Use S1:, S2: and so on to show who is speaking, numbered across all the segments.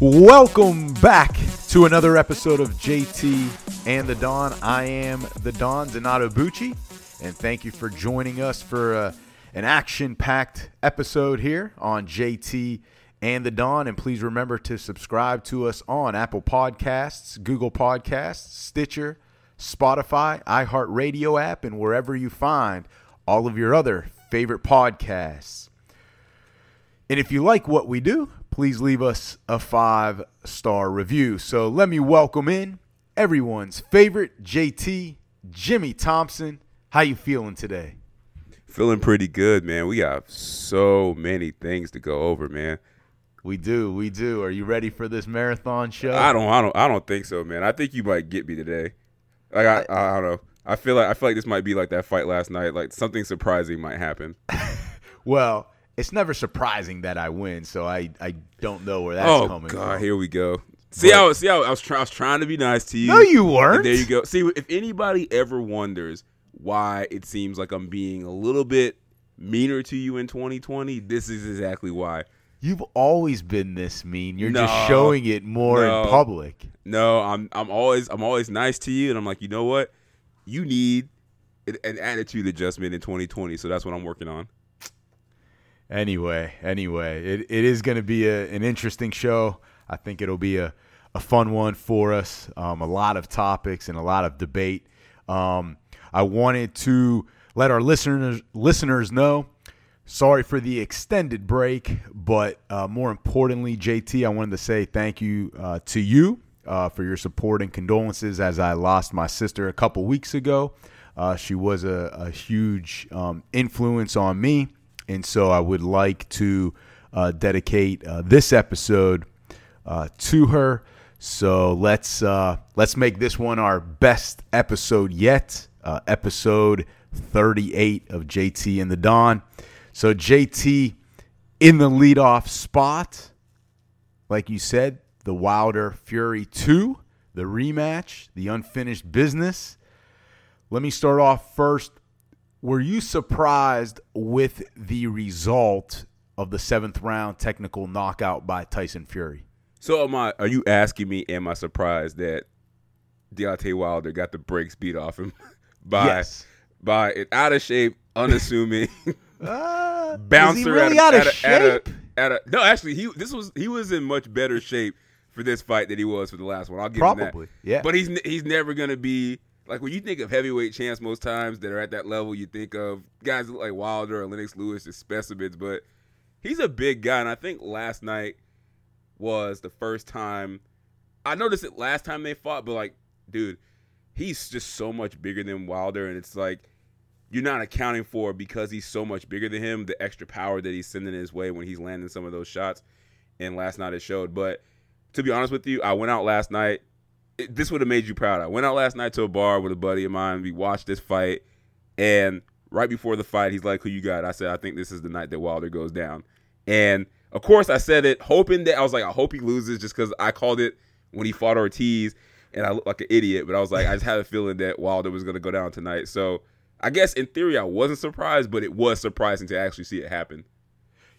S1: Welcome back to another episode of JT and the Don. I am the Don, Donato Bucci, and thank you for joining us for uh, an action packed episode here on JT and the Don. And please remember to subscribe to us on Apple Podcasts, Google Podcasts, Stitcher, Spotify, iHeartRadio app, and wherever you find all of your other favorite podcasts. And if you like what we do, please leave us a five star review. So let me welcome in everyone's favorite JT, Jimmy Thompson. How you feeling today?
S2: Feeling pretty good, man. We have so many things to go over, man.
S1: We do, we do. Are you ready for this marathon show?
S2: I don't, I don't, I don't think so, man. I think you might get me today. Like I, I, I don't know. I feel like I feel like this might be like that fight last night. Like something surprising might happen.
S1: well, it's never surprising that I win, so I, I don't know where that's
S2: oh,
S1: coming
S2: God,
S1: from.
S2: here we go. See
S1: But-
S2: how see how I was, try, I was trying to be nice to you.
S1: No, you weren't.
S2: there you go. See, if anybody ever wonders why it seems like I'm being a little bit meaner to you in 2020, this is exactly why.
S1: You've always been this mean. You're
S2: No.
S1: just showing it more
S2: No.
S1: in public.
S2: No, I'm I'm always I'm always nice to you, and I'm like, you know what? You need an, an attitude adjustment in 2020, so that's what I'm working on.
S1: Anyway, anyway, it, it is going to be a, an interesting show. I think it'll be a, a fun one for us. Um, a lot of topics and a lot of debate. Um, I wanted to let our listeners listeners know. Sorry for the extended break, but uh, more importantly, JT, I wanted to say thank you uh, to you uh, for your support and condolences as I lost my sister a couple weeks ago. Uh, she was a, a huge um, influence on me, and so I would like to uh, dedicate uh, this episode uh, to her. So let's uh, let's make this one our best episode yet, uh, episode 38 of JT and the Don. So JT in the leadoff spot, like you said, the Wilder Fury 2, the rematch, the unfinished business. Let me start off first. Were you surprised with the result of the seventh round technical knockout by Tyson Fury?
S2: So am I? Are you asking me? Am I surprised that Deontay Wilder got the brakes beat off him by
S1: Yes.
S2: by an out of shape, unassuming
S1: Uh,
S2: bouncer
S1: is he really
S2: at,
S1: out of
S2: at, a,
S1: shape?
S2: at, a, at a no. Actually, he this was he was in much better shape for this fight than he was for the last one. I'll give him
S1: Probably,
S2: that.
S1: yeah.
S2: But he's he's never gonna be like when you think of heavyweight champs. Most times that are at that level, you think of guys like Wilder or Lennox Lewis as specimens. But he's a big guy, and I think last night was the first time I noticed it last time they fought. But like, dude, he's just so much bigger than Wilder, and it's like you're not accounting for because he's so much bigger than him the extra power that he's sending his way when he's landing some of those shots. And last night it showed. But to be honest with you, I went out last night. This would have made you proud. I went out last night to a bar with a buddy of mine. We watched this fight, and right before the fight, he's like, "Who you got?" I said, "I think this is the night that Wilder goes down." And of course, I said it hoping that I was like, "I hope he loses," just because I called it when he fought Ortiz, and I looked like an idiot. But I was like, I just had a feeling that Wilder was going to go down tonight. So I guess in theory, I wasn't surprised, but it was surprising to actually see it happen.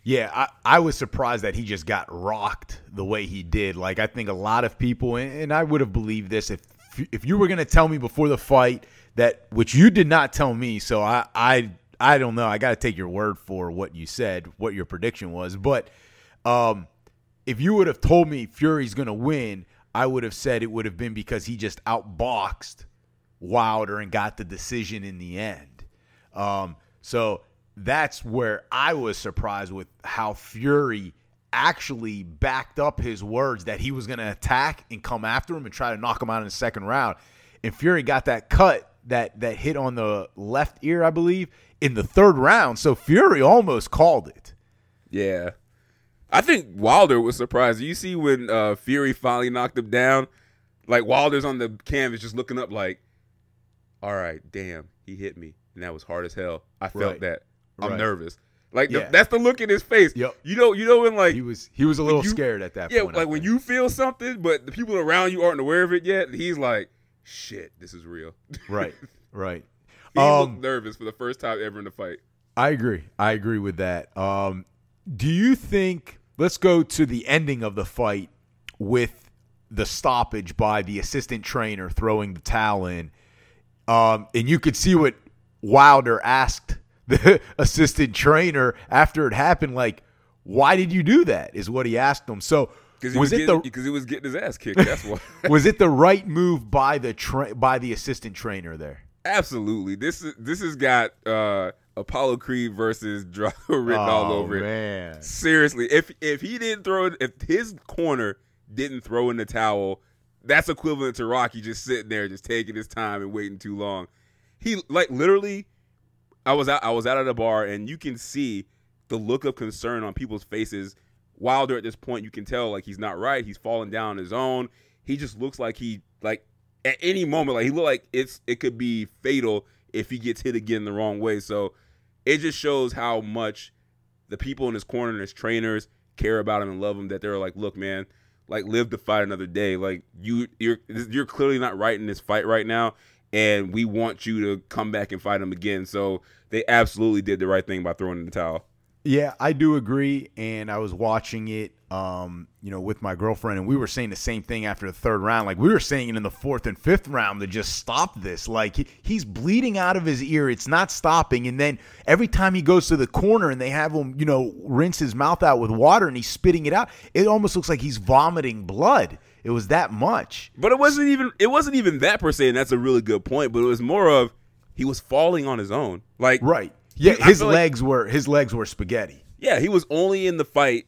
S1: Yeah, I, I was surprised that he just got rocked the way he did. Like I think a lot of people, and, and I would have believed this if if you were going to tell me before the fight that, which you did not tell me. So I I I don't know. I got to take your word for what you said, what your prediction was. But um, if you would have told me Fury's going to win, I would have said it would have been because he just outboxed Wilder and got the decision in the end. Um, so that's where I was surprised with how Fury actually backed up his words that he was going to attack and come after him and try to knock him out in the second round. And Fury got that cut that that hit on the left ear, I believe, in the third round. So Fury almost called it.
S2: Yeah. I think Wilder was surprised. You see when uh, Fury finally knocked him down, like Wilder's on the canvas just looking up like, all right, damn, he hit me, and that was hard as hell. I felt
S1: Right.
S2: that. I'm
S1: Right.
S2: nervous. Like the- that's the look in his face.
S1: Yep.
S2: You know, you know when like
S1: He was he was a little
S2: you-
S1: scared at that
S2: yeah,
S1: point.
S2: Like when you feel something, but the people around you aren't aware of it yet. He's like, shit, this is real.
S1: right, right.
S2: he
S1: Um,
S2: looked nervous for the first time ever in the fight.
S1: I agree. I agree with that. Um, do you think? Let's go to the ending of the fight with the stoppage by the assistant trainer throwing the towel in, um, and you could see what Wilder asked the assistant trainer after it happened. Like, why did you do that? Is what he asked him. So
S2: Because he
S1: was
S2: was,
S1: it
S2: getting,
S1: the
S2: because he was getting his ass kicked. That's why.
S1: was it the right move by the tra- by the assistant trainer there?
S2: Absolutely. This is this has got uh, Apollo Creed versus Drago written all
S1: Oh,
S2: over it.
S1: man.
S2: Seriously, if if he didn't throw it, if his corner didn't throw in the towel, that's equivalent to Rocky just sitting there, just taking his time and waiting too long. He like literally, I was out, I was out at a bar, and you can see the look of concern on people's faces. Wilder at this point, you can tell like he's not right. He's falling down his own. He just looks like he like at any moment, like he look like it's it could be fatal if he gets hit again the wrong way. So it just shows how much the people in his corner and his trainers care about him and love him. That they're like, look, man, like live to fight another day. Like you, you're you're clearly not right in this fight right now, and we want you to come back and fight him again. So they absolutely did the right thing by throwing in the towel.
S1: Yeah, I do agree. And I was watching it, um, you know, with my girlfriend, and we were saying the same thing after the third round. Like we were saying it in the fourth and fifth round to just stop this. Like he, he's bleeding out of his ear, it's not stopping. And then every time he goes to the corner and they have him, you know, rinse his mouth out with water and he's spitting it out, it almost looks like he's vomiting blood. It was that much.
S2: But it wasn't even it wasn't even that per se, and that's a really good point. But it was more of he was falling on his own. Like
S1: Right. Yeah,
S2: I
S1: his
S2: feel like-
S1: legs were his legs were spaghetti.
S2: Yeah, he was only in the fight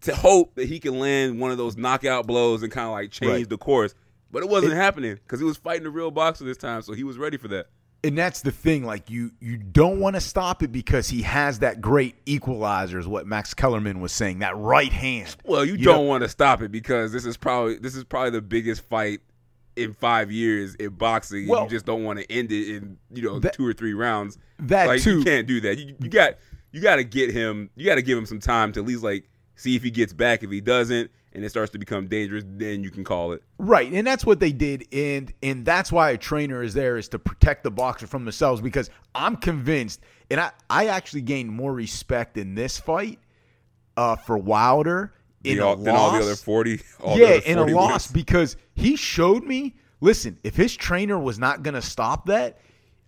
S2: to hope that he can land one of those knockout blows and kind of like change
S1: Right.
S2: the course. But it wasn't happening because he was fighting a real boxer this time, so he was ready for that.
S1: And that's the thing like you you don't want to stop it because he has that great equalizer is what max kellerman was saying that right hand
S2: Well, you,
S1: You
S2: don't
S1: know-
S2: want to stop it because this is probably this is probably the biggest fight in five years in boxing. and
S1: Well-
S2: you just don't want to end it in you know
S1: That-
S2: two or three rounds.
S1: that
S2: like
S1: too
S2: you can't do that. You, you got you got to get him. You got to give him some time to at least like see if he gets back. If he doesn't, and it starts to become dangerous, then you can call it.
S1: right and that's what they did and and that's why a trainer is there is to protect the boxer from themselves because i'm convinced and i i actually gained more respect in this fight uh for wilder in
S2: The-
S1: a
S2: than all the other forty. All
S1: yeah,
S2: other
S1: in a
S2: 40
S1: loss
S2: wins.
S1: because he showed me. Listen, if his trainer was not going to stop that,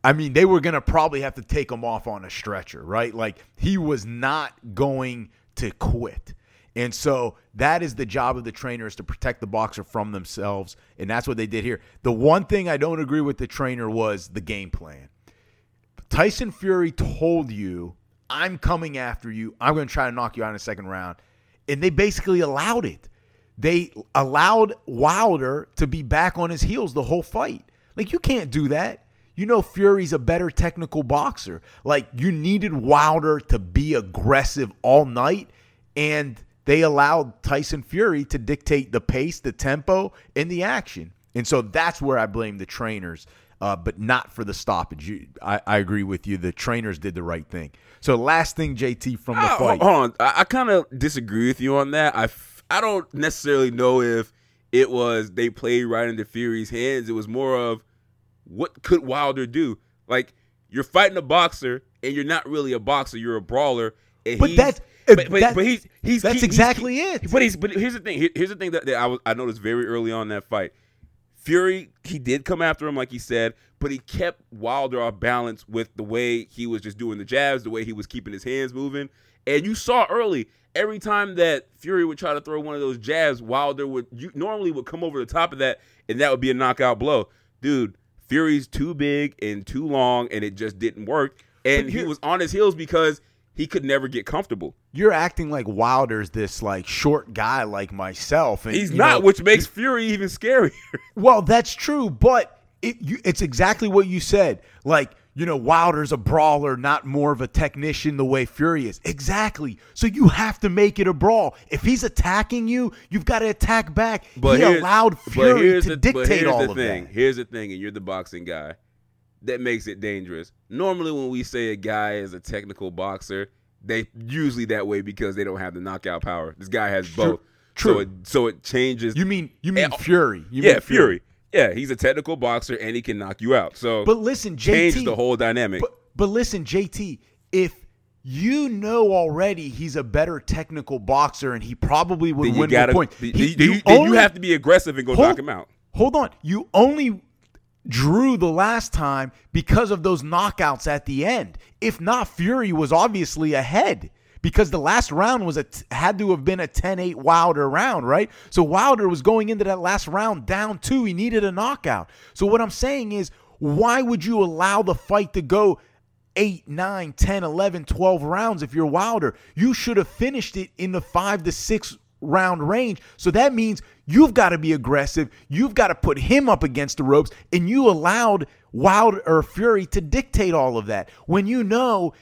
S1: I mean, they were going to probably have to take him off on a stretcher, right? Like he was not going to quit. And so that is the job of the trainer is to protect the boxer from themselves, and that's what they did here. The one thing I don't agree with the trainer was the game plan. Tyson Fury told you, I'm coming after you. I'm going to try to knock you out in the second round. And they basically allowed it. They allowed Wilder to be back on his heels the whole fight. Like, you can't do that. You know, Fury's a better technical boxer. Like, you needed Wilder to be aggressive all night. And they allowed Tyson Fury to dictate the pace, the tempo, and the action. And so that's where I blame the trainers uh, but not for the stoppage. You, I, I agree with you. The trainers did the right thing. So last thing, JT, from the
S2: Ah,
S1: fight.
S2: Hold on, I, I kind of disagree with you on that. I f- I don't necessarily know if it was they played right into Fury's hands. It was more of what could Wilder do? Like you're fighting a boxer and you're not really a boxer. You're a brawler. And
S1: But
S2: he's-
S1: that-
S2: but, but,
S1: that-
S2: but he's he's
S1: that's
S2: he's-
S1: exactly
S2: he's-
S1: it.
S2: But he's but here's the thing. Here- here's the thing that, that I was I noticed very early on that fight. Fury, he did come after him, like he said, but he kept Wilder off balance with the way he was just doing the jabs, the way he was keeping his hands moving. And you saw early, every time that Fury would try to throw one of those jabs, Wilder would you, normally would come over the top of that, and that would be a knockout blow. Dude, Fury's too big and too long, and it just didn't work. And
S1: But
S2: he was on his heels because he could never get comfortable.
S1: You're acting like Wilder's this like short guy like myself. And,
S2: He's not,
S1: know,
S2: which makes Fury even scarier.
S1: Well, that's true, but it, you, it's exactly what you said. Like, you know, Wilder's a brawler, not more of a technician the way Fury is. Exactly. So you have to make it a brawl. If he's attacking you, you've got to attack back. But
S2: he
S1: allowed Fury to
S2: the-
S1: dictate
S2: here's
S1: all
S2: the
S1: of
S2: thing.
S1: that.
S2: Here's the thing, and you're the boxing guy. That makes it dangerous. Normally, when we say a guy is a technical boxer, they usually that way because they don't have the knockout power. This guy has both.
S1: True.
S2: So it, so it changes.
S1: You mean you mean
S2: Yeah,
S1: Fury? You
S2: yeah,
S1: mean
S2: Fury. Yeah, he's a technical boxer and he can knock you out. So
S1: But listen, JT.
S2: change the whole dynamic.
S1: But, but listen, JT, if you know already he's a better technical boxer and he probably would win
S2: gotta.
S1: the point.
S2: then
S1: He-
S2: you, you
S1: only-
S2: have to be aggressive and go
S1: Hold-
S2: knock him out.
S1: Hold on. You only drew the last time because of those knockouts at the end. If not, Fury was obviously ahead because the last round was a had to have been a 10-8 Wilder round, right? So Wilder was going into that last round down 2. He needed a knockout. So what I'm saying is why would you allow the fight to go 8, 9, 10, 11, 12 rounds if you're Wilder? You should have finished it in the 5 to 6 round range. So that means you've got to be aggressive. You've got to put him up against the ropes, and you allowed Wilder or Fury to dictate all of that. When you know,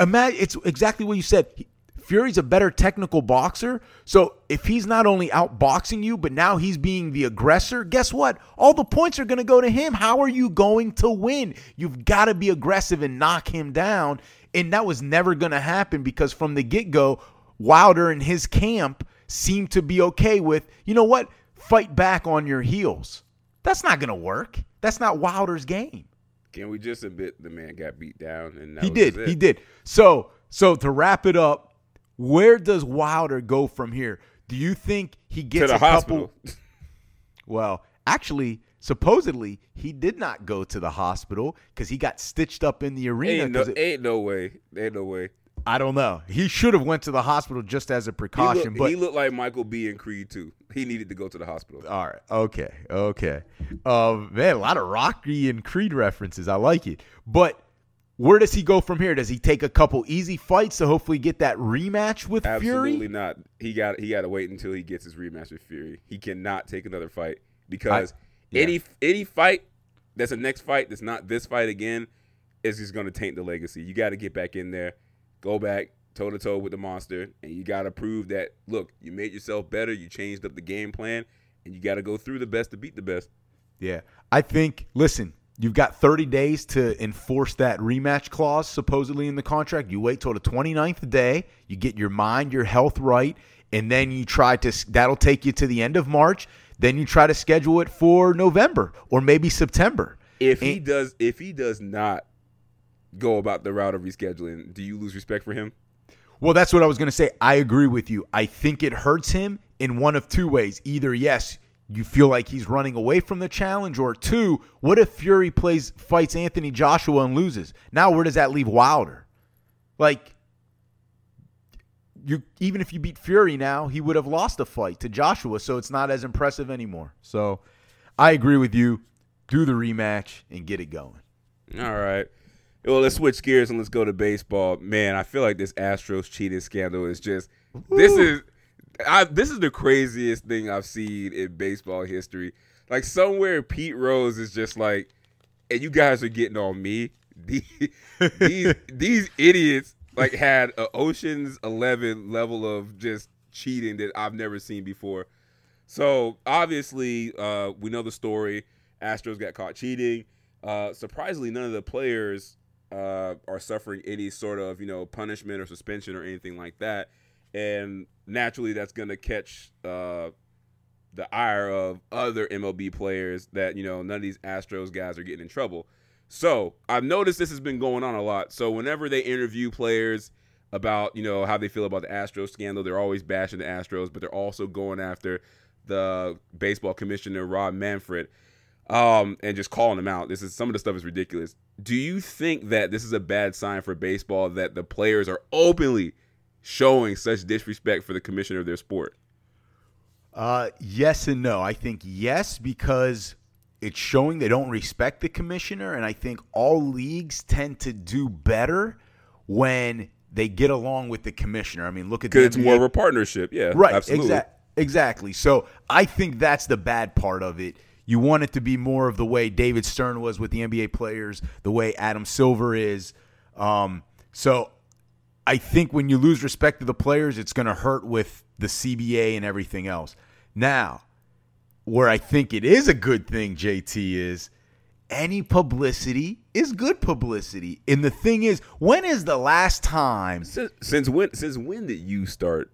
S1: imagine it's exactly what you said. Fury's a better technical boxer. So if he's not only outboxing you, but now he's being the aggressor, guess what? All the points are going to go to him. How are you going to win? You've got to be aggressive and knock him down. And that was never going to happen because from the get go, Wilder and his camp seemed to be okay with, you know what? Fight back on your heels. That's not going to work. That's not Wilder's game.
S2: Can we just admit the man got beat down and
S1: He did. He did. So, so to wrap it up, where does Wilder go from here? Do you think he
S2: to
S1: gets
S2: the
S1: a
S2: hospital.
S1: couple? Well, actually, supposedly he did not go to the hospital because he got stitched up in the arena.
S2: ain't no,
S1: it-
S2: ain't no way. Ain't no way.
S1: I don't know. He should have went to the hospital just as a
S2: He
S1: precaution.
S2: looked,
S1: but
S2: he looked like Michael B. in Creed too. He needed to go to the hospital.
S1: All right. Okay. Okay. Um, man, a lot of Rocky and Creed references. I like it. But where does he go from here? Does he take a couple easy fights to hopefully get that rematch with
S2: Absolutely
S1: Fury?
S2: Absolutely not. He got he got to wait until he gets his rematch with Fury. He cannot take another fight because
S1: yeah.
S2: any any fight that's a next fight that's not this fight again is just going to taint the legacy. You got to get back in there, go back toe to toe with the monster, and you got to prove that look, you made yourself better, you changed up the game plan, and you got to go through the best to beat the best.
S1: Yeah. I think, listen, you've got 30 days to enforce that rematch clause supposedly in the contract. You wait till the 29th day, you get your mind, your health right, and then you try to, that'll take you to the end of March. Then you try to schedule it for November or maybe September.
S2: If he does if he does not go about the route of rescheduling, do you lose respect for him?
S1: Well, that's what I was going to say. I agree with you. I think it hurts him in one of two ways. Either, yes, you feel like he's running away from the challenge, or two, what if Fury plays fights Anthony Joshua and loses? Now, where does that leave Wilder? Like, you even if you beat Fury now, he would have lost a fight to Joshua, so it's not as impressive anymore. So, I agree with you. Do the rematch and get it going.
S2: All right. Well, let's switch gears and let's go to baseball. Man, I feel like this Astros cheating scandal is just this is I this is the craziest thing I've seen in baseball history. Like somewhere Pete Rose is just like, and you guys are getting on me. These these, these idiots like had a Ocean's Eleven level of just cheating that I've never seen before. So obviously, uh, we know the story. Astros got caught cheating. Uh, surprisingly, none of the players uh, are suffering any sort of you know punishment or suspension or anything like that. And naturally, that's going to catch uh, the ire of other MLB players that you know none of these Astros guys are getting in trouble. So I've noticed this has been going on a lot. So whenever they interview players about you know how they feel about the Astros scandal, they're always bashing the Astros, but they're also going after the baseball commissioner Rob Manfred um, and just calling them out. This is some of the stuff is ridiculous. Do you think that this is a bad sign for baseball that the players are openly showing such disrespect for the commissioner of their sport?
S1: Uh, yes and no. I think yes because it's showing they don't respect the commissioner, and I think all leagues tend to do better when they get along with the commissioner. I mean, look at the
S2: Because it's more of a partnership. Yeah,
S1: right
S2: absolutely.
S1: exa- exactly so i think that's the bad part of it you want it to be more of the way david stern was with the nba players the way adam silver is um, so i think when you lose respect to the players it's going to hurt with the cba and everything else now where i think it is a good thing jt is any publicity is good publicity. And the thing is, when is the last time?
S2: Since, since when? Since when did you start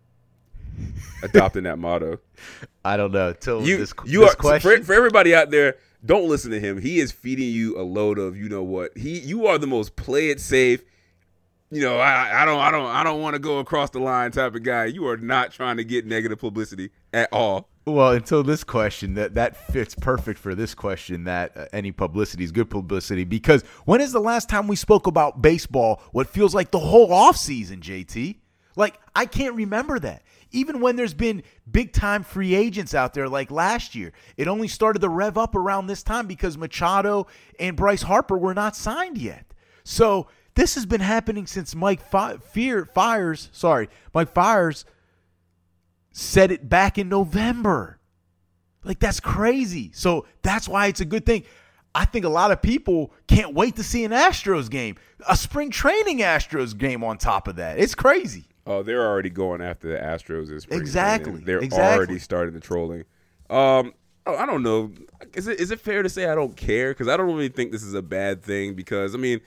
S2: adopting that motto?
S1: I don't know. Till
S2: You
S1: this,
S2: you
S1: this
S2: are
S1: question.
S2: for, for everybody out there. Don't listen to him. He is feeding you a load of you know what. He you are the most play it safe. You know I, I don't I don't I don't want to go across the line type of guy. You are not trying to get negative publicity at all.
S1: Well, until this question, that that fits perfect for this question. That uh, any publicity is good publicity because when is the last time we spoke about baseball? What feels like the whole offseason, JT? Like I can't remember that. Even when there's been big time free agents out there, like last year, it only started to rev up around this time because Machado and Bryce Harper were not signed yet. So this has been happening since Mike Fi- Fear Fiers. Sorry, Mike Fiers said it back in November. Like that's crazy. So that's why it's a good thing. I think a lot of people can't wait to see an Astros game, a spring training Astros game on top of that. It's crazy.
S2: Oh, they're already going after the Astros this spring
S1: Exactly,
S2: training. They're
S1: exactly.
S2: already starting the trolling. Um, oh, I don't know. Is it is it fair to say I don't care? Because I don't really think this is a bad thing. Because I mean,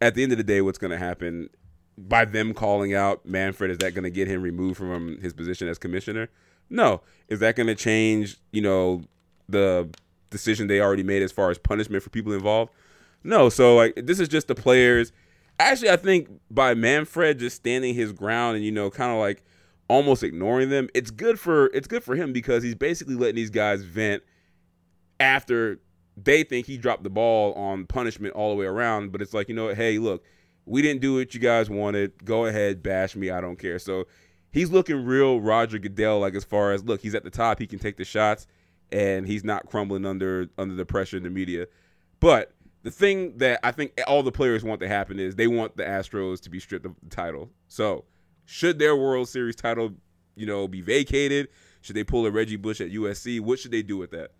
S2: at the end of the day, what's going to happen by them calling out Manfred? Is that going to get him removed from his position as commissioner? No. Is that going to change? You know, the decision they already made as far as punishment for people involved? No. So like, this is just the players. Actually, I think by Manfred just standing his ground and you know, kind of like almost ignoring them, it's good for it's good for him because he's basically letting these guys vent after they think he dropped the ball on punishment all the way around. But it's like, you know, hey, look, we didn't do what you guys wanted. Go ahead, bash me. I don't care. So he's looking real Roger Goodell, like as far as look, he's at the top, he can take the shots, and he's not crumbling under under the pressure in the media. But the thing that I think all the players want to happen is they want the Astros to be stripped of the title. So should their World Series title, you know, be vacated? Should they pull a Reggie Bush at USC? What should they do with that?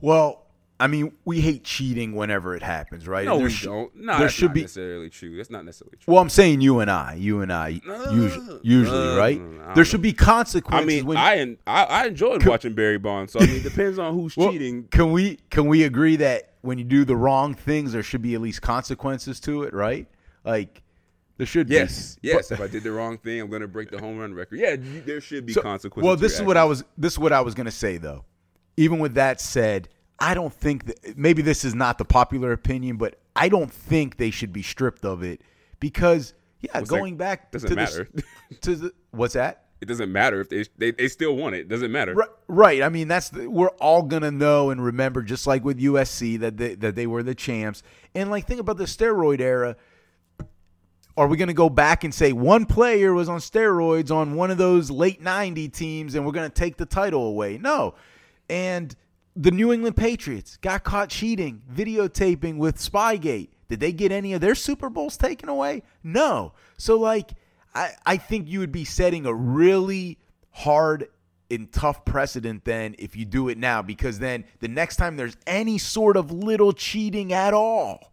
S1: Well, I mean, we hate cheating whenever it happens, right?
S2: No,
S1: And there
S2: we
S1: sh-
S2: don't. No,
S1: there
S2: that's
S1: should
S2: not
S1: be.
S2: necessarily true. That's not necessarily true.
S1: Well, I'm saying you and I, you and I,
S2: No,
S1: usually, usually,
S2: no,
S1: right?
S2: I
S1: There should
S2: know.
S1: be consequences.
S2: I mean,
S1: when,
S2: I, en- I I enjoyed watching Barry Bonds. So I mean, it depends on who's
S1: Well,
S2: cheating.
S1: Can we can we agree that when you do the wrong things, there should be at least consequences to it, right? Like there should
S2: Yes,
S1: be.
S2: yes.
S1: But-
S2: if I did the wrong thing, I'm going to break the home run record. Yeah, there should be
S1: so-
S2: consequences.
S1: Well, this is what I was. This is what I was going to say though. Even with that said, I don't think that maybe this is not the popular opinion, but I don't think they should be stripped of it because yeah,
S2: What's that-
S1: going back
S2: doesn't
S1: to
S2: matter.
S1: The, to the what's that?
S2: It doesn't matter if they they, they still want it. It doesn't matter.
S1: Right. I mean, that's the, we're all gonna know and remember, just like with USC, that they, that they were the champs. And like, think about the steroid era. Are we gonna go back and say one player was on steroids on one of those late '90 teams, and we're gonna take the title away? No. And the New England Patriots got caught cheating, videotaping with Spygate. Did they get any of their Super Bowls taken away? No. So like I, I think you would be setting a really hard and tough precedent then if you do it now because then the next time there's any sort of little cheating at all,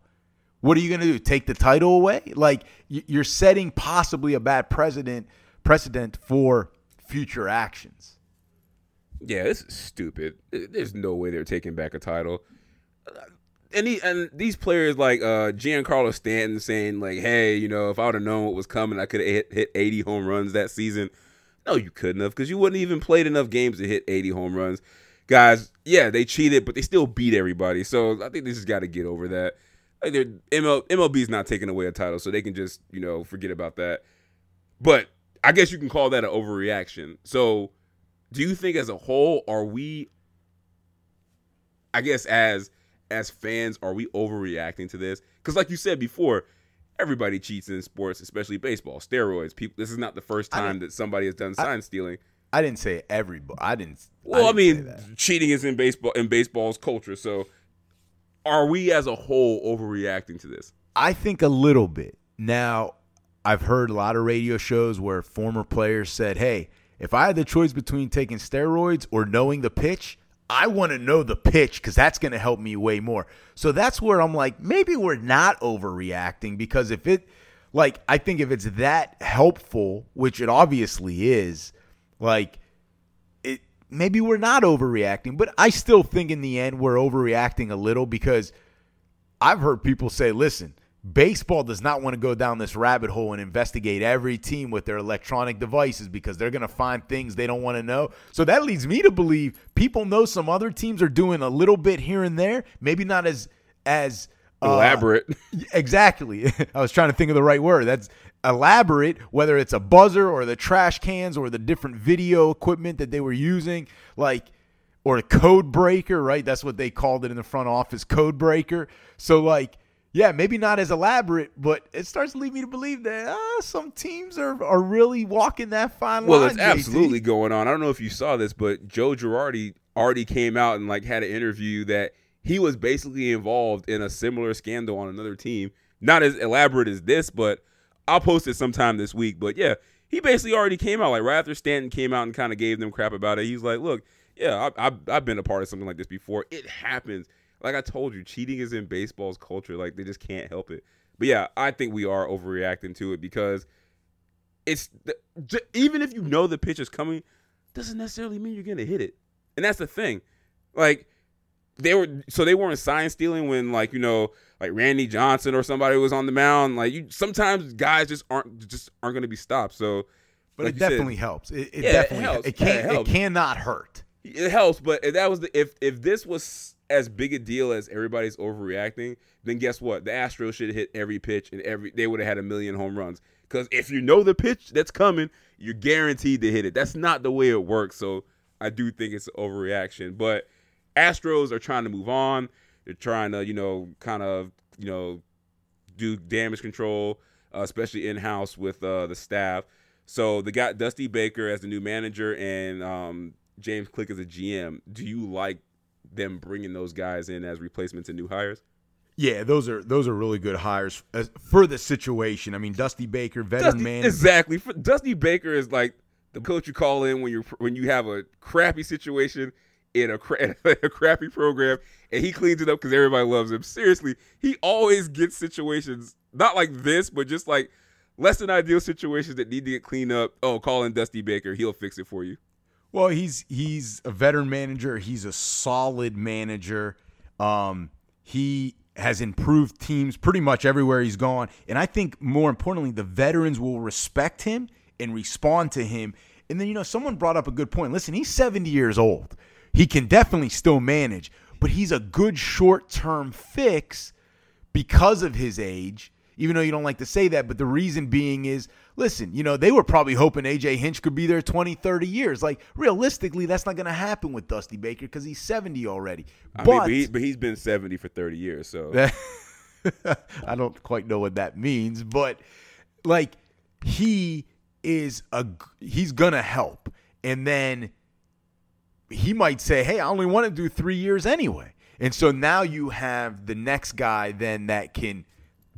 S1: what are you going to do? Take the title away? Like you're setting possibly a bad precedent precedent for future actions.
S2: Yeah, this is stupid. There's no way they're taking back a title. And, he, and these players like uh, Giancarlo Stanton saying like, "Hey, you know, if I would have known what was coming, I could have hit, hit 80 home runs that season." No, you couldn't have because you wouldn't even played enough games to hit 80 home runs. Guys, yeah, they cheated, but they still beat everybody. So I think they just got to get over that. Like ML, MLB is not taking away a title, so they can just you know forget about that. But I guess you can call that an overreaction. So do you think as a whole are we i guess as as fans are we overreacting to this because like you said before everybody cheats in sports especially baseball steroids people this is not the first time that somebody has done sign stealing
S1: I didn't say everybody. I didn't.
S2: well i,
S1: didn't say
S2: mean cheating is in baseball in baseball's culture so are we as a whole overreacting to this
S1: I think a little bit. Now, I've heard a lot of radio shows where former players said, "Hey, if I had the choice between taking steroids or knowing the pitch, I want to know the pitch because that's going to help me way more." So that's where I'm like, maybe we're not overreacting because if it, like, I think if it's that helpful, which it obviously is, like, it maybe we're not overreacting, but I still think in the end we're overreacting a little because I've heard people say, listen, baseball does not want to go down this rabbit hole and investigate every team with their electronic devices because they're going to find things they don't want to know. So that leads me to believe people know some other teams are doing a little bit here and there, maybe not as as uh,
S2: elaborate.
S1: exactly. I was trying to think of the right word. That's elaborate, whether it's a buzzer or the trash cans or the different video equipment that they were using, like or a code breaker, right? That's what they called it in the front office, code breaker. So like yeah, maybe not as elaborate, but it starts to lead me to believe that uh, some teams are, are really walking that fine
S2: well,
S1: line.
S2: Well, it's absolutely going on. I don't know if you saw this, but Joe Girardi already came out and like had an interview that he was basically involved in a similar scandal on another team. Not as elaborate as this, but I'll post it sometime this week. But yeah, he basically already came out like right after Stanton came out and kind of gave them crap about it. He's like, "Look, yeah, I, I've I've been a part of something like this before. It happens." Like I told you, cheating is in baseball's culture. Like they just can't help it. But yeah, I think we are overreacting to it because it's even if you know the pitch is coming, doesn't necessarily mean you're gonna hit it. And that's the thing. Like they were so they weren't sign stealing when like you know like Randy Johnson or somebody was on the mound. Like you sometimes guys just aren't just aren't gonna be stopped. So,
S1: but like it definitely said, helps. It, it yeah, definitely it helps. It can't. Yeah, it, helps. it cannot hurt.
S2: It helps, but if that was the if if this was as big a deal as everybody's overreacting, then guess what? The Astros should have hit every pitch and every they would have had a million home runs. Because if you know the pitch that's coming, you're guaranteed to hit it. That's not the way it works. So I do think it's overreaction. But Astros are trying to move on. They're trying to, you know, kind of, you know, do damage control, uh, especially in house with uh, the staff. So they got Dusty Baker as the new manager and um, James Click as a GM. Do you like them bringing those guys in as replacements and new hires.
S1: Yeah, those are those are really good hires for the situation. I mean, Dusty Baker, veteran man.
S2: Exactly. For, Dusty Baker is like the coach you call in when you when you have a crappy situation in a, cra- a crappy program, and he cleans it up because everybody loves him. Seriously, he always gets situations not like this, but just like less than ideal situations that need to get cleaned up. Oh, call in Dusty Baker; he'll fix it for you.
S1: Well, he's he's a veteran manager. He's a solid manager. Um, he has improved teams pretty much everywhere he's gone, and I think more importantly, the veterans will respect him and respond to him. And then you know, someone brought up a good point. Listen, he's 70 years old. He can definitely still manage, but he's a good short-term fix because of his age. Even though you don't like to say that, but the reason being is listen, you know, they were probably hoping AJ Hinch could be there 20, 30 years. Like, realistically, that's not going to happen with Dusty Baker because he's 70 already.
S2: I but, mean, but, he, but he's been 70 for 30 years, so.
S1: I don't quite know what that means, but like, he is a, he's going to help. And then he might say, hey, I only want to do three years anyway. And so now you have the next guy then that can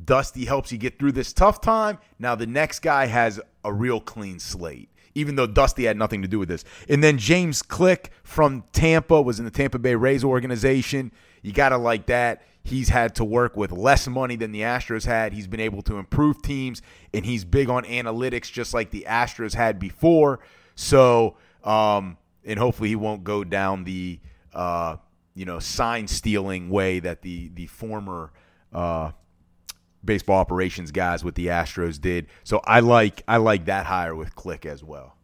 S1: Dusty helps you get through this tough time. Now the next guy has a real clean slate, even though Dusty had nothing to do with this. And then James Click from Tampa was in the Tampa Bay Rays organization. You got to like that. He's had to work with less money than the Astros had. He's been able to improve teams, and he's big on analytics, just like the Astros had before. So, um, and hopefully he won't go down the, uh, you know, sign stealing way that the the former uh, baseball operations guys with the Astros did. So I like I like that hire with Click as well.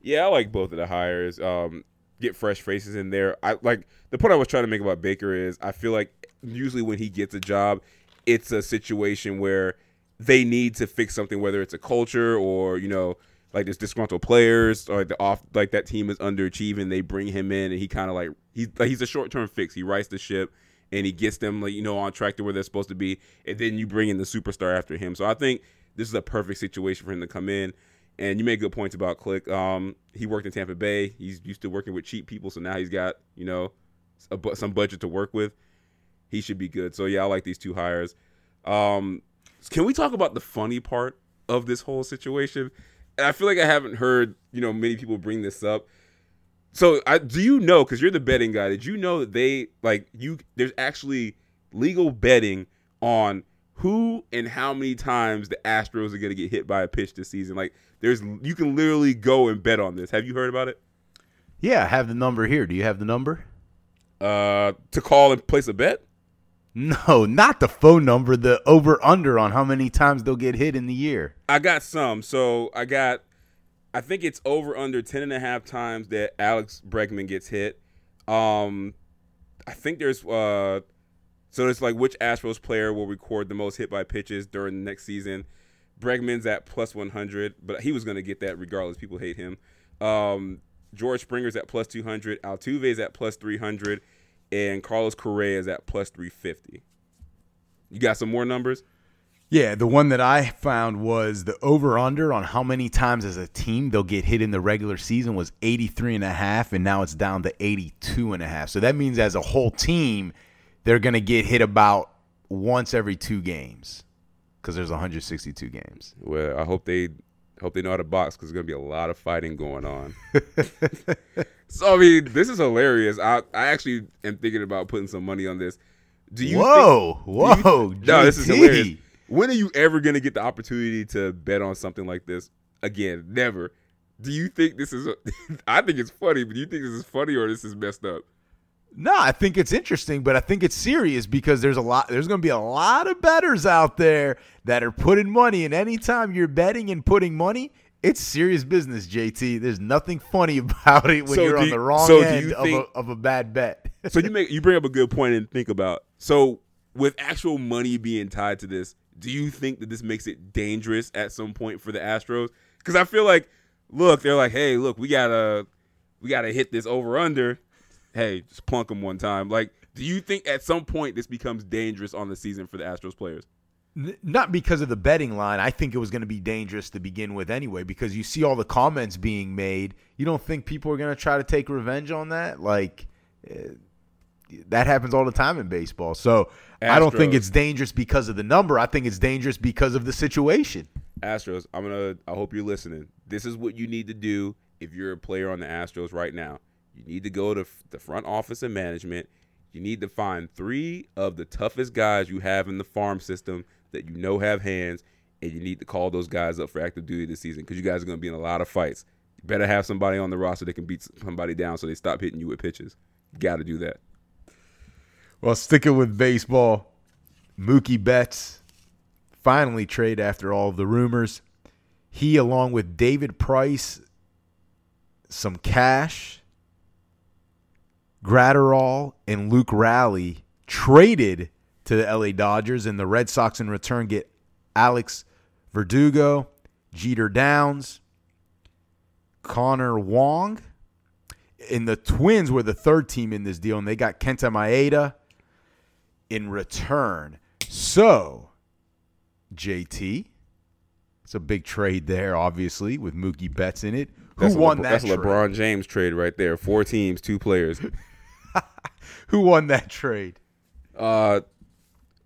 S2: Yeah, I like both of the hires. Um, get fresh faces in there. I like the point I was trying to make about Baker is I feel like usually when he gets a job, it's a situation where they need to fix something, whether it's a culture or you know like there's disgruntled players or like the off like that team is underachieving. They bring him in and he kind of like he's like he's a short term fix. He rights the ship and he gets them like you know on track to where they're supposed to be, and then you bring in the superstar after him. So I think this is a perfect situation for him to come in. And you make good points about Click. Um, he worked in Tampa Bay. He's used to working with cheap people, so now he's got you know a, some budget to work with. He should be good. So yeah, I like these two hires. Um, can we talk about the funny part of this whole situation? And I feel like I haven't heard you know many people bring this up. So, I, do you know? Because you're the betting guy. Did you know that they like you? There's actually legal betting on who and how many times the Astros are going to get hit by a pitch this season. Like, there's you can literally go and bet on this. Have you heard about it?
S1: Yeah, I have the number here. Do you have the number?
S2: Uh, to call and place a bet.
S1: No, not the phone number. The over under on how many times they'll get hit in the year.
S2: I got some. So I got, I think it's over under 10 and a half times that Alex Bregman gets hit. Um, I think there's, uh, so it's like which Astros player will record the most hit by pitches during the next season. Bregman's at plus 100, but he was going to get that regardless. People hate him. Um, George Springer's at plus 200. Altuve's at plus 300. And Carlos Correa is at plus 350. You got some more numbers?
S1: Yeah, the one that I found was the over under on how many times as a team they'll get hit in the regular season was 83 and a half and now it's down to 82 and a half. So that means as a whole team they're going to get hit about once every 2 games cuz there's 162 games.
S2: Well, I hope they hope they know how to box cuz there's going to be a lot of fighting going on. so I mean, this is hilarious. I I actually am thinking about putting some money on this. Do you
S1: Whoa,
S2: think,
S1: whoa.
S2: you, no, this is hilarious. When are you ever going to get the opportunity to bet on something like this? Again, never. Do you think this is? I think it's funny, but do you think this is funny or this is messed up?
S1: No, I think it's interesting, but I think it's serious because there's a lot there's going to be a lot of bettors out there that are putting money and anytime you're betting and putting money, it's serious business, JT. There's nothing funny about it when
S2: So
S1: you're on
S2: you-
S1: the wrong
S2: so
S1: end of,
S2: think-
S1: a, of a bad bet.
S2: So you make you bring up a good point and think about. So with actual money being tied to this, do you think that this makes it dangerous at some point for the Astros? Because I feel like, look, they're like, hey, look, we gotta we gotta hit this over under. Hey, just plunk them one time. Like, do you think at some point this becomes dangerous on the season for the Astros players?
S1: Not because of the betting line. I think it was going to be dangerous to begin with anyway because you see all the comments being made. You don't think people are going to try to take revenge on that? Like eh, that happens all the time in baseball. So I don't think it's dangerous because of the number. I think it's dangerous because of the situation.
S2: Astros, I'm gonna. I hope you're listening. This is what you need to do if you're a player on the Astros right now. You need to go to f- the front office and management. You need to find three of the toughest guys you have in the farm system that you know have hands, and you need to call those guys up for active duty this season because you guys are gonna be in a lot of fights. You better have somebody on the roster that can beat somebody down so they stop hitting you with pitches. You got to do that.
S1: Well, sticking with baseball, Mookie Betts finally trade after all of the rumors. He, along with David Price, some cash, Graterol, and Luke Raley traded to the LA Dodgers, and the Red Sox in return get Alex Verdugo, Jeter Downs, Connor Wong. And the Twins were the third team in this deal, and they got Kenta Maeda in return. So, JT, it's a big trade there, obviously, with Mookie Betts in it. Who
S2: That's
S1: won
S2: LeBron-
S1: that
S2: That's a
S1: trade?
S2: LeBron James trade right there. Four teams, two players.
S1: Who won that trade?
S2: Uh,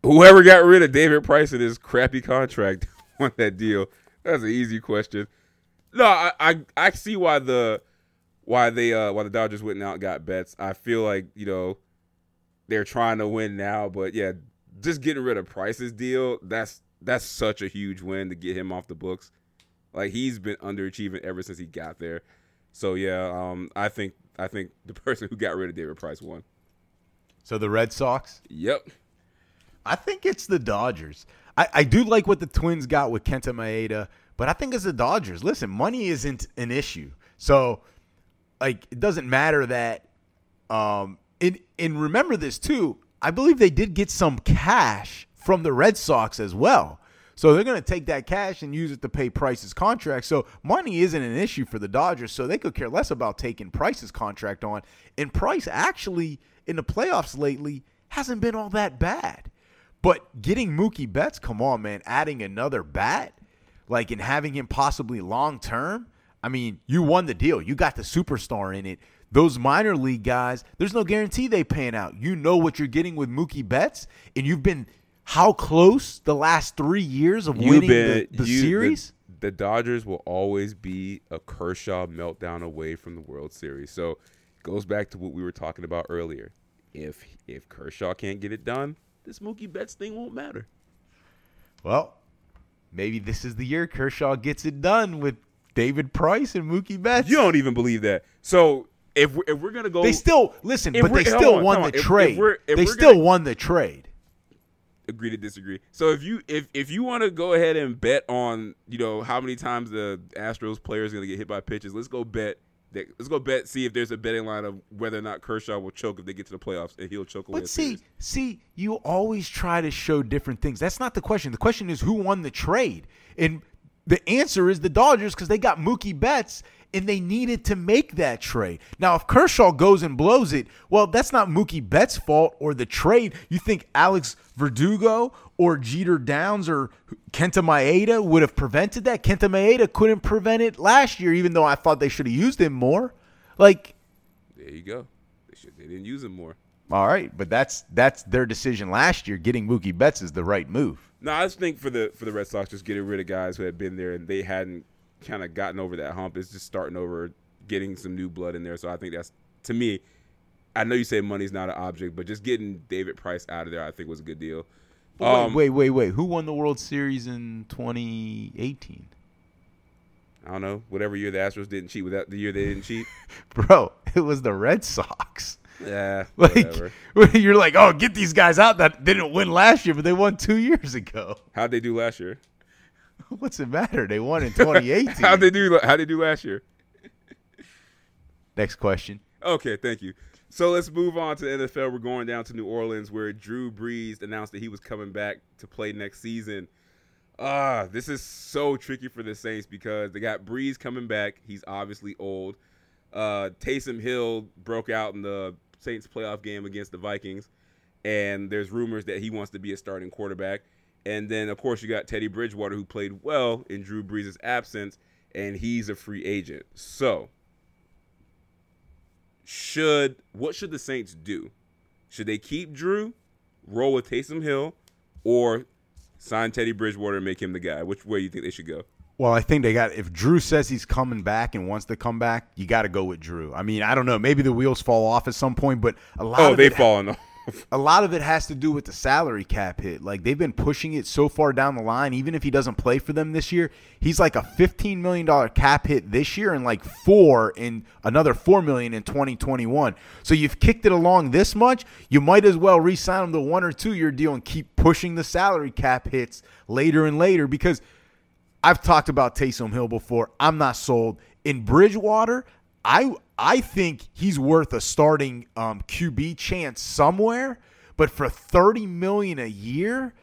S2: whoever got rid of David Price in his crappy contract won that deal. That's an easy question. No, I, I I see why the why they uh why the Dodgers went out and got Betts. I feel like you know they're trying to win now, but yeah, just getting rid of Price's deal that's that's such a huge win to get him off the books. Like he's been underachieving ever since he got there. So yeah, um, I think I think the person who got rid of David Price won.
S1: So the Red Sox?
S2: Yep.
S1: I think it's the Dodgers. I, I do like what the Twins got with Kenta Maeda, but I think it's the Dodgers. Listen, money isn't an issue. So, like, it doesn't matter that. Um, and, and remember this, too. I believe they did get some cash from the Red Sox as well. So they're going to take that cash and use it to pay Price's contract. So money isn't an issue for the Dodgers. So they could care less about taking Price's contract on. And Price actually in the playoffs lately hasn't been all that bad. But getting Mookie Betts, come on, man, adding another bat, like and having him possibly long term. I mean, you won the deal. You got the superstar in it. Those minor league guys, there's no guarantee they pan out. You know what you're getting with Mookie Betts, and you've been how close the last three years of winning the, the
S2: you-
S1: series.
S2: The, Dodgers will always be a Kershaw meltdown away from the World Series. So it goes back to what we were talking about earlier. If if Kershaw can't get it done, this Mookie Betts thing won't matter.
S1: well, maybe this is the year Kershaw gets it done with David Price and Mookie Betts.
S2: You don't even believe that. So if we're, if we're gonna go,
S1: They still listen, but they still
S2: on,
S1: won the
S2: on. If- if
S1: trade.
S2: we're- if
S1: they still
S2: gonna-
S1: won the trade.
S2: agree to disagree. So if you if if you want to go ahead and bet on you know how many times the Astros player is going to get hit by pitches, let's go bet. That, let's go bet. See if there's a betting line of whether or not Kershaw will choke if they get to the playoffs, and he'll choke away.
S1: But see,
S2: series.
S1: see, you always try to show different things. That's not the question. The question is who won the trade, and the answer is the Dodgers because they got Mookie Betts and they needed to make that trade. Now, if Kershaw goes and blows it, well, that's not Mookie Betts' fault or the trade. You think Alex Verdugo or Jeter Downs or Kenta Maeda would have prevented that? Kenta Maeda couldn't prevent it last year, even though I thought they should have used him more. Like,
S2: there you go. They should. They didn't use him more.
S1: all right, but that's that's their decision last year. Getting Mookie Betts is the right move.
S2: No, I just think for the for the Red Sox, just getting rid of guys who had been there and they hadn't kind of gotten over that hump. It's just starting over, getting some new blood in there. So I think that's to me. I know you say money's not an object, but just getting David Price out of there, I think was a good deal. Um,
S1: wait, wait, wait, wait. Who won the World Series in 2018?
S2: I don't know. Whatever year the Astros didn't cheat, that the year they didn't cheat?
S1: Bro, it was the Red Sox.
S2: Yeah,
S1: Like
S2: whatever.
S1: you're like, oh, get these guys out that didn't win last year, but they won two years ago.
S2: How'd they do last year?
S1: What's it matter? They won in 2018.
S2: How'd they do? How'd they do last year?
S1: Next question.
S2: Okay, thank you. So let's move on to the NFL. We're going down to New Orleans where Drew Brees announced that he was coming back to play next season. Ah, this is so tricky for the Saints because they got Brees coming back. He's obviously old. Uh, Taysom Hill broke out in the Saints playoff game against the Vikings, and there's rumors that he wants to be a starting quarterback. And then, of course, you got Teddy Bridgewater, who played well in Drew Brees' absence, and he's a free agent. So, should what should the Saints do? Should they keep Drew, roll with Taysom Hill, or sign Teddy Bridgewater and make him the guy? Which way do you think they should go?
S1: Well, I think they got if Drew says he's coming back and wants to come back, you got to go with Drew. I mean, I don't know, maybe the wheels fall off at some point, but a lot
S2: Oh,
S1: of
S2: they've fallen off.
S1: A lot of it has to do with the salary cap hit. Like they've been pushing it so far down the line. Even if he doesn't play for them this year, he's like a fifteen million dollar cap hit this year and like four in another four million in twenty twenty one. So you've kicked it along this much. You might as well re-sign him to one or two year deal and keep pushing the salary cap hits later and later because I've talked about Taysom Hill before. I'm not sold in Bridgewater. I I think he's worth a starting um, QB chance somewhere, but for 30 million a year,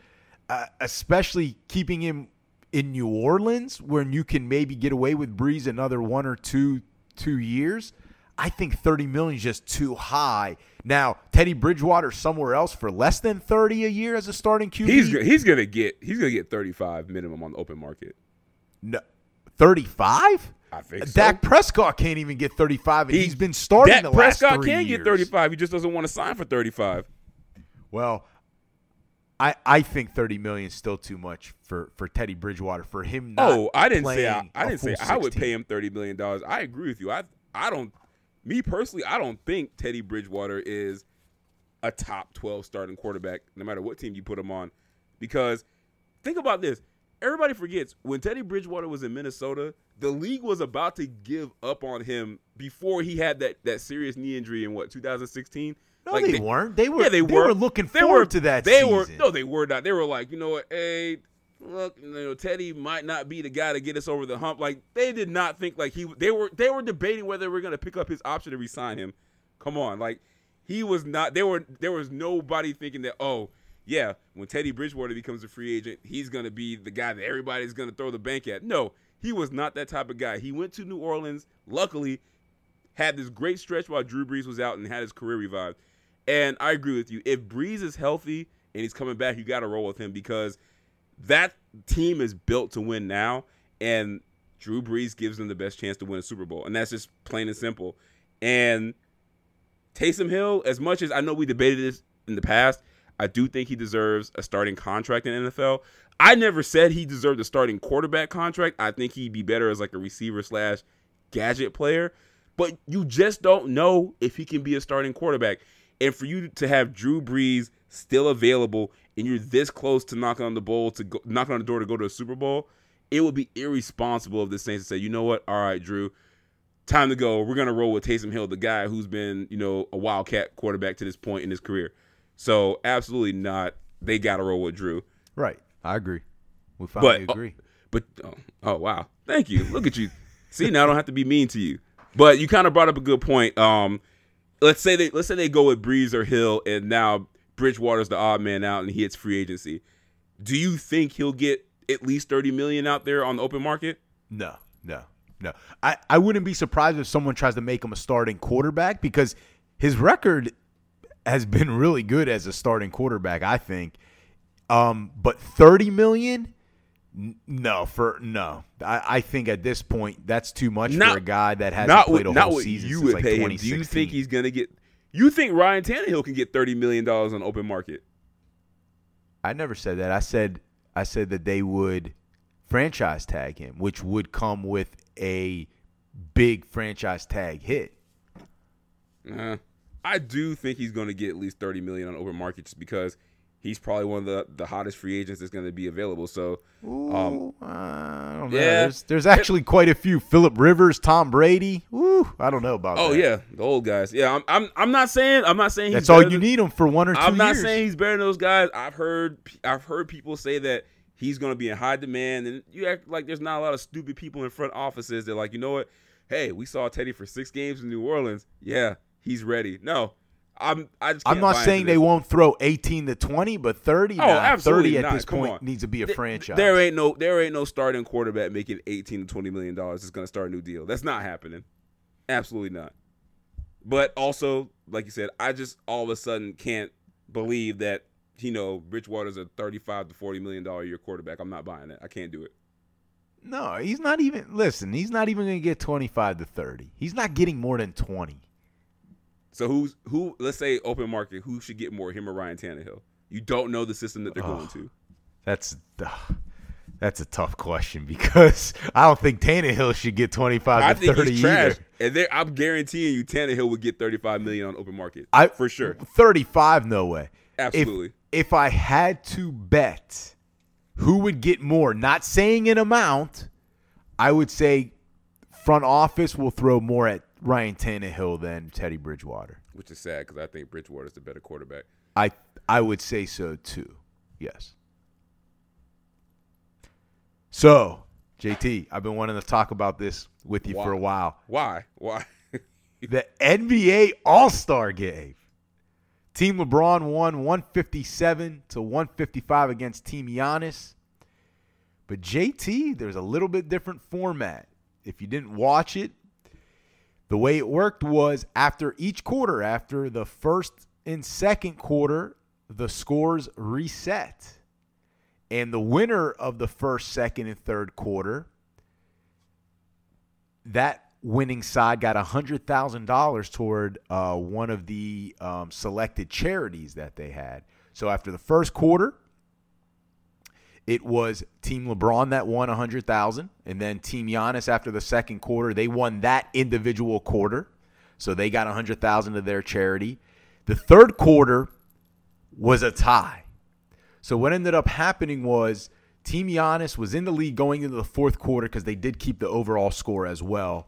S1: uh, especially keeping him in New Orleans, where you can maybe get away with Brees another one or two two years, I think 30 million is just too high. Now Teddy Bridgewater somewhere else for less than 30 a year as a starting QB.
S2: He's he's gonna get he's gonna get thirty five minimum on the open market.
S1: No, 35?
S2: I think so.
S1: Dak Prescott can't even get 35, and
S2: He-
S1: has been starting
S2: Dak
S1: the last
S2: Prescott
S1: three
S2: can
S1: years.
S2: get thirty five. He just doesn't want to sign for thirty five.
S1: Well, I I think 30 million is still too much for for Teddy Bridgewater for him.
S2: Oh, I didn't say I, I didn't say
S1: full
S2: I would pay him thirty million dollars. I agree with you. I I don't me personally I don't think Teddy Bridgewater is a top twelve starting quarterback no matter what team you put him on. Because think about this. Everybody forgets when Teddy Bridgewater was in Minnesota, the league was about to give up on him before he had that, that serious knee injury in what 2016.
S1: No, they, weren't. They were.
S2: Yeah, they, were.
S1: looking
S2: They
S1: forward
S2: were-
S1: to that.
S2: They
S1: season.
S2: were. No, they were not. They were like, you know what? Hey, look, you know, Teddy might not be the guy to get us over the hump. Like they did not think like he. They were. They were debating whether we're going to pick up his option to resign him. Come on, like he was not. There were. There was nobody thinking that. Oh, yeah, when Teddy Bridgewater becomes a free agent, he's going to be the guy that everybody's going to throw the bank at. No, he was not that type of guy. He went to New Orleans. Luckily, had this great stretch while Drew Brees was out and had his career revived. And I agree with you. If Brees is healthy and he's coming back, you got to roll with him because that team is built to win now, and Drew Brees gives them the best chance to win a Super Bowl, and that's just plain and simple. And Taysom Hill, as much as I know we debated this in the past, I do think he deserves a starting contract in NFL. I never said he deserved a starting quarterback contract. I think he'd be better as like a receiver slash gadget player. But you just don't know if he can be a starting quarterback. And for you to have Drew Brees still available and you're this close to knocking on the bowl to go, knocking on the door to go to a Super Bowl, it would be irresponsible of the Saints to say, you know what, all right, Drew, time to go. We're gonna roll with Taysom Hill, the guy who's been, you know, a wildcat quarterback to this point in his career. So absolutely not. They got to roll with Drew.
S1: Right. I agree. We finally
S2: But-
S1: agree.
S2: But oh, oh wow, thank you. Look at you. See, now I don't have to be mean to you. But you kind of brought up a good point. Um, let's say they let's say they go with Brees or Hill, and now Bridgewater's the odd man out, and he hits free agency. Do you think he'll get at least thirty million out there on the open market?
S1: No, no, no. I, I wouldn't be surprised if someone tries to make him a starting quarterback because his record has been really good as a starting quarterback, I think. Um, but 30 million? No, for no. I, I think at this point that's too much
S2: Not-
S1: for a guy that hasn't
S2: not
S1: played a
S2: not
S1: whole season
S2: you
S1: since
S2: would
S1: like
S2: pay him. Do you think he's gonna get? You think Ryan Tannehill can get thirty million dollars on open market?
S1: I never said that. I said I said that they would franchise tag him, which would come with a big franchise tag hit.
S2: Uh, I do think he's going to get at least thirty million on open market just because he's probably one of the, the hottest free agents that's going to be available. So, um,
S1: Ooh, I don't know.
S2: yeah.
S1: There's, there's actually quite a few. Philip Rivers, Tom Brady. Ooh, I don't know about
S2: oh
S1: that.
S2: yeah, the old guys. Yeah, I'm I'm, I'm not saying I'm not saying he's
S1: That's all you
S2: than-
S1: need him for one or 2
S2: I'm not
S1: years.
S2: saying he's better than those guys. I've heard I've heard people say that he's going to be in high demand, and you act like there's not a lot of stupid people in front offices. They're like, you know what? Hey, we saw Teddy for six games in New Orleans. Yeah, he's ready. No, I'm. I can't buy
S1: saying they won't throw 18 to 20, but 30,
S2: Oh,
S1: nah,
S2: absolutely
S1: 30 at
S2: not.
S1: this
S2: Come
S1: point
S2: on.
S1: needs to be a franchise.
S2: There ain't no there ain't no starting quarterback making 18 to 20 million dollars is going to start a new deal. That's not happening. Absolutely not. But also, like you said, I just all of a sudden can't believe that you know Bridgewater's a 35 to 40 million dollar year quarterback. I'm not buying it. I can't do it.
S1: No, he's not even. Listen, he's not even going to get 25 to 30. He's not getting more than 20.
S2: So who's who? Let's say open market. Who should get more, him or Ryan Tannehill? You don't know the system that they're going to.
S1: That's that's a tough question because I don't think Tannehill should get 25
S2: I
S1: to
S2: think
S1: 30
S2: he's trash,
S1: either.
S2: and I'm guaranteeing you Tannehill would get 35 million on open market.
S1: I
S2: for sure.
S1: 35, no way.
S2: Absolutely.
S1: If, if I had to bet who would get more, not saying an amount, I would say front office will throw more at Ryan Tannehill than Teddy Bridgewater.
S2: which is sad because I think Bridgewater's the better quarterback.
S1: I I would say so too. Yes. So, JT, I've been wanting to talk about this with you
S2: Why?
S1: for a while.
S2: Why? Why?
S1: The NBA All Star Game. Team LeBron won 157 to 155 against Team Giannis. But JT, there's a little bit different format. If you didn't watch it, the way it worked was after each quarter, after the first and second quarter, the scores reset. And the winner of the first, second, and third quarter, that winning side got $100,000 toward uh, one of the um, selected charities that they had. So after the first quarter, it was Team LeBron that won 100,000 and then Team Giannis after the second quarter, they won that individual quarter. So they got 100,000 to their charity. The third quarter was a tie. So what ended up happening was Team Giannis was in the lead going into the fourth quarter because they did keep the overall score as well.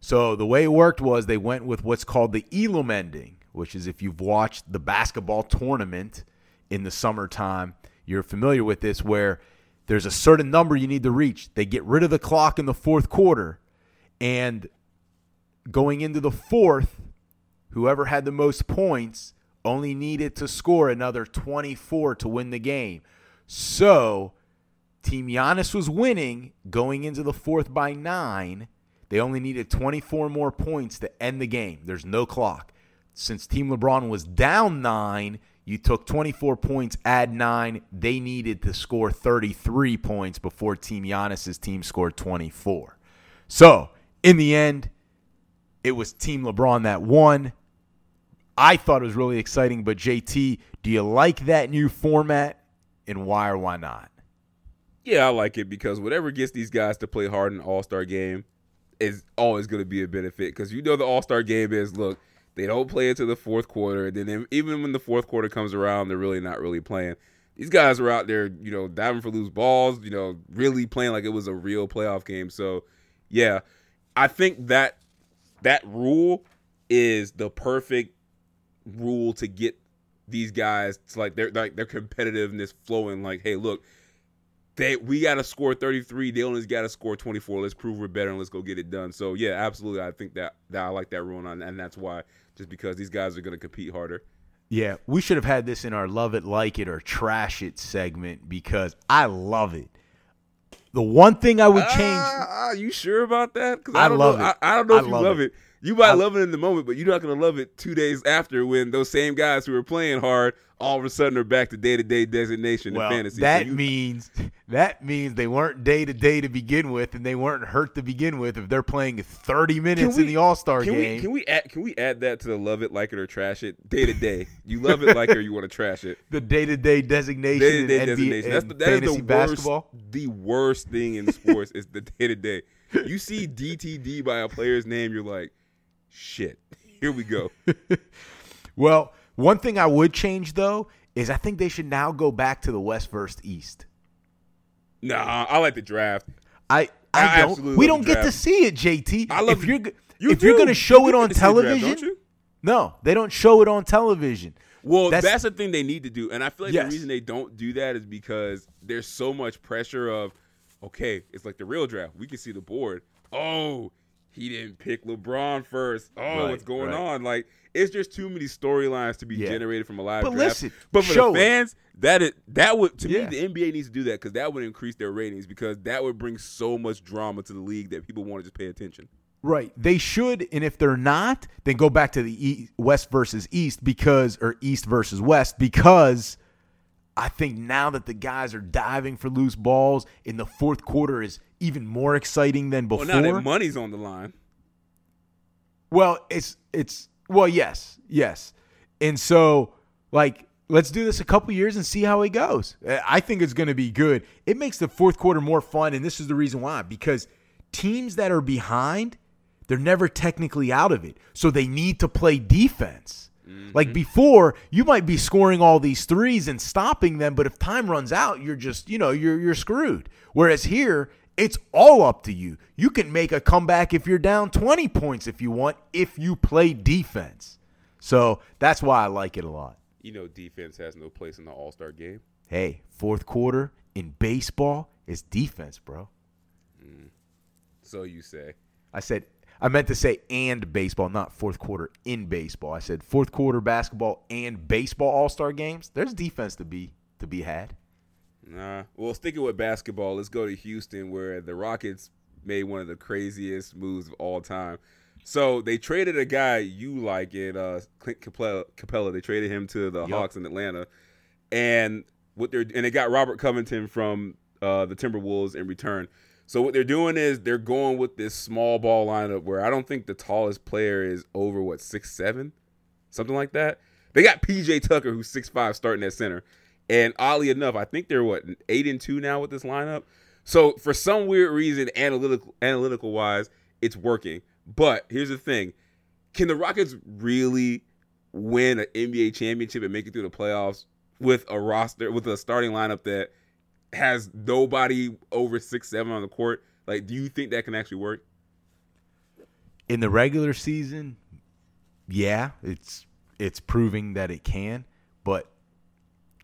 S1: So the way it worked was they went with what's called the Elam ending, which is if you've watched the basketball tournament in the summertime, you're familiar with this, where there's a certain number you need to reach. They get rid of the clock in the fourth quarter, and going into the fourth, whoever had the most points only needed to score another 24 to win the game. So Team Giannis was winning going into the fourth by nine. They only needed 24 more points to end the game. There's no clock. Since Team LeBron was down nine, you took 24 points, add nine. They needed to score 33 points before Team Giannis's team scored 24. So, in the end, it was Team LeBron that won. I thought it was really exciting, but JT, do you like that new format and why or why not?
S2: Yeah, I like it because whatever gets these guys to play hard in All Star game is always going to be a benefit. Because you know the All Star game is look, they don't play into the fourth quarter, and then even when the fourth quarter comes around, they're really not really playing. These guys were out there, you know, diving for loose balls, you know, really playing like it was a real playoff game. So, yeah, I think that that rule is the perfect rule to get these guys to like their like their competitiveness flowing. Like, hey, look, they we got to score 33. They only got to score 24. Let's prove we're better and let's go get it done. So yeah, absolutely. I think that that I like that rule, and, and that's why just because these guys are going to compete harder.
S1: Yeah, we should have had this in our love it, like it, or trash it segment because I love it. The one thing I would change.
S2: Uh, are you sure about that? Because
S1: I
S2: I,
S1: love
S2: know.
S1: it.
S2: I, I don't know
S1: I
S2: if you
S1: love
S2: love
S1: it.
S2: it. You might
S1: I-
S2: love it in the moment, but you're not going to love it two days after when those same guys who were playing hard all of a sudden are back to day to day designation
S1: well,
S2: in fantasy. So
S1: that
S2: you-
S1: means that means they weren't day to day to begin with, and they weren't hurt to begin with. If they're playing 30 minutes
S2: we-
S1: in the All Star game,
S2: we can we add can we add that to the love it, like it, or trash it day to day? You love it, like it, or you want to trash it.
S1: the day to day designation,
S2: Day to day designation. That's the, that is the
S1: basketball.
S2: worst. The worst thing in sports is the day to day. You see DTD by a player's name, you're like, shit. Here we go.
S1: Well, one thing I would change though is I think they should now go back to the West versus East.
S2: Nah, I like the draft.
S1: I I,
S2: I
S1: don't. We don't get to see it, JT.
S2: I love
S1: if
S2: the-
S1: you're
S2: You
S1: if you're going to show
S2: You
S1: it on
S2: get to see the draft,
S1: television,
S2: don't you?
S1: no, they don't show it on television.
S2: Well,
S1: That's-
S2: that's, the thing they need to do, and I feel like
S1: Yes.
S2: the reason they don't do that is because there's so much pressure of, okay, it's like the real draft. We can see the board. Oh, he didn't pick LeBron first. Oh,
S1: Right,
S2: what's going
S1: right.
S2: on? Like it's just too many storylines to be
S1: Yeah.
S2: generated from a live
S1: But
S2: draft.
S1: listen,
S2: but for the
S1: it.
S2: fans, that is that would to
S1: Yeah.
S2: me the NBA needs to do that because that would increase their ratings because that would bring so much drama to the league that people want to just pay attention.
S1: Right. They should, and if they're not, then go back to the e- West versus East because, or East versus West because I think now that the guys are diving for loose balls in the fourth quarter is even more exciting than before.
S2: Well, now that money's on the line.
S1: Well, it's it's well, yes, yes, and so like let's do this a couple years and see how it goes. I think it's going to be good. It makes the fourth quarter more fun, and this is the reason why because teams that are behind, they're never technically out of it, so they need to play defense. Mm-hmm. Like before, you might be scoring all these threes and stopping them, but if time runs out, you're just, you know, you're you're screwed. Whereas here, it's all up to you. You can make a comeback if you're down 20 points if you want, if you play defense. So that's why I like it a lot.
S2: You know, defense has no place in the All Star game.
S1: Hey, fourth quarter in baseball is defense, bro. Mm.
S2: So you say.
S1: I said I meant to say and baseball, not fourth quarter in baseball. I said fourth quarter basketball and baseball all-star games. There's defense to be to be had.
S2: Nah. Well, sticking with basketball, let's go to Houston, where the Rockets made one of the craziest moves of all time. So they traded a guy you like in uh, Clint Capela. Capela. They traded him to the
S1: Yup.
S2: Hawks in Atlanta, and what they're and they got Robert Covington from uh, the Timberwolves in return. So what they're doing is they're going with this small ball lineup where I don't think the tallest player is over what six seven, something like that. They got PJ Tucker who's six five starting at center, and oddly enough, I think they're what eight and two now with this lineup. So for some weird reason, analytical analytical wise, it's working. But here's the thing: Can the Rockets really win an NBA championship and make it through the playoffs with a roster with a starting lineup that has nobody over six seven on the court? Like, do you think that can actually work?
S1: In the regular season, yeah, it's it's proving that it can, but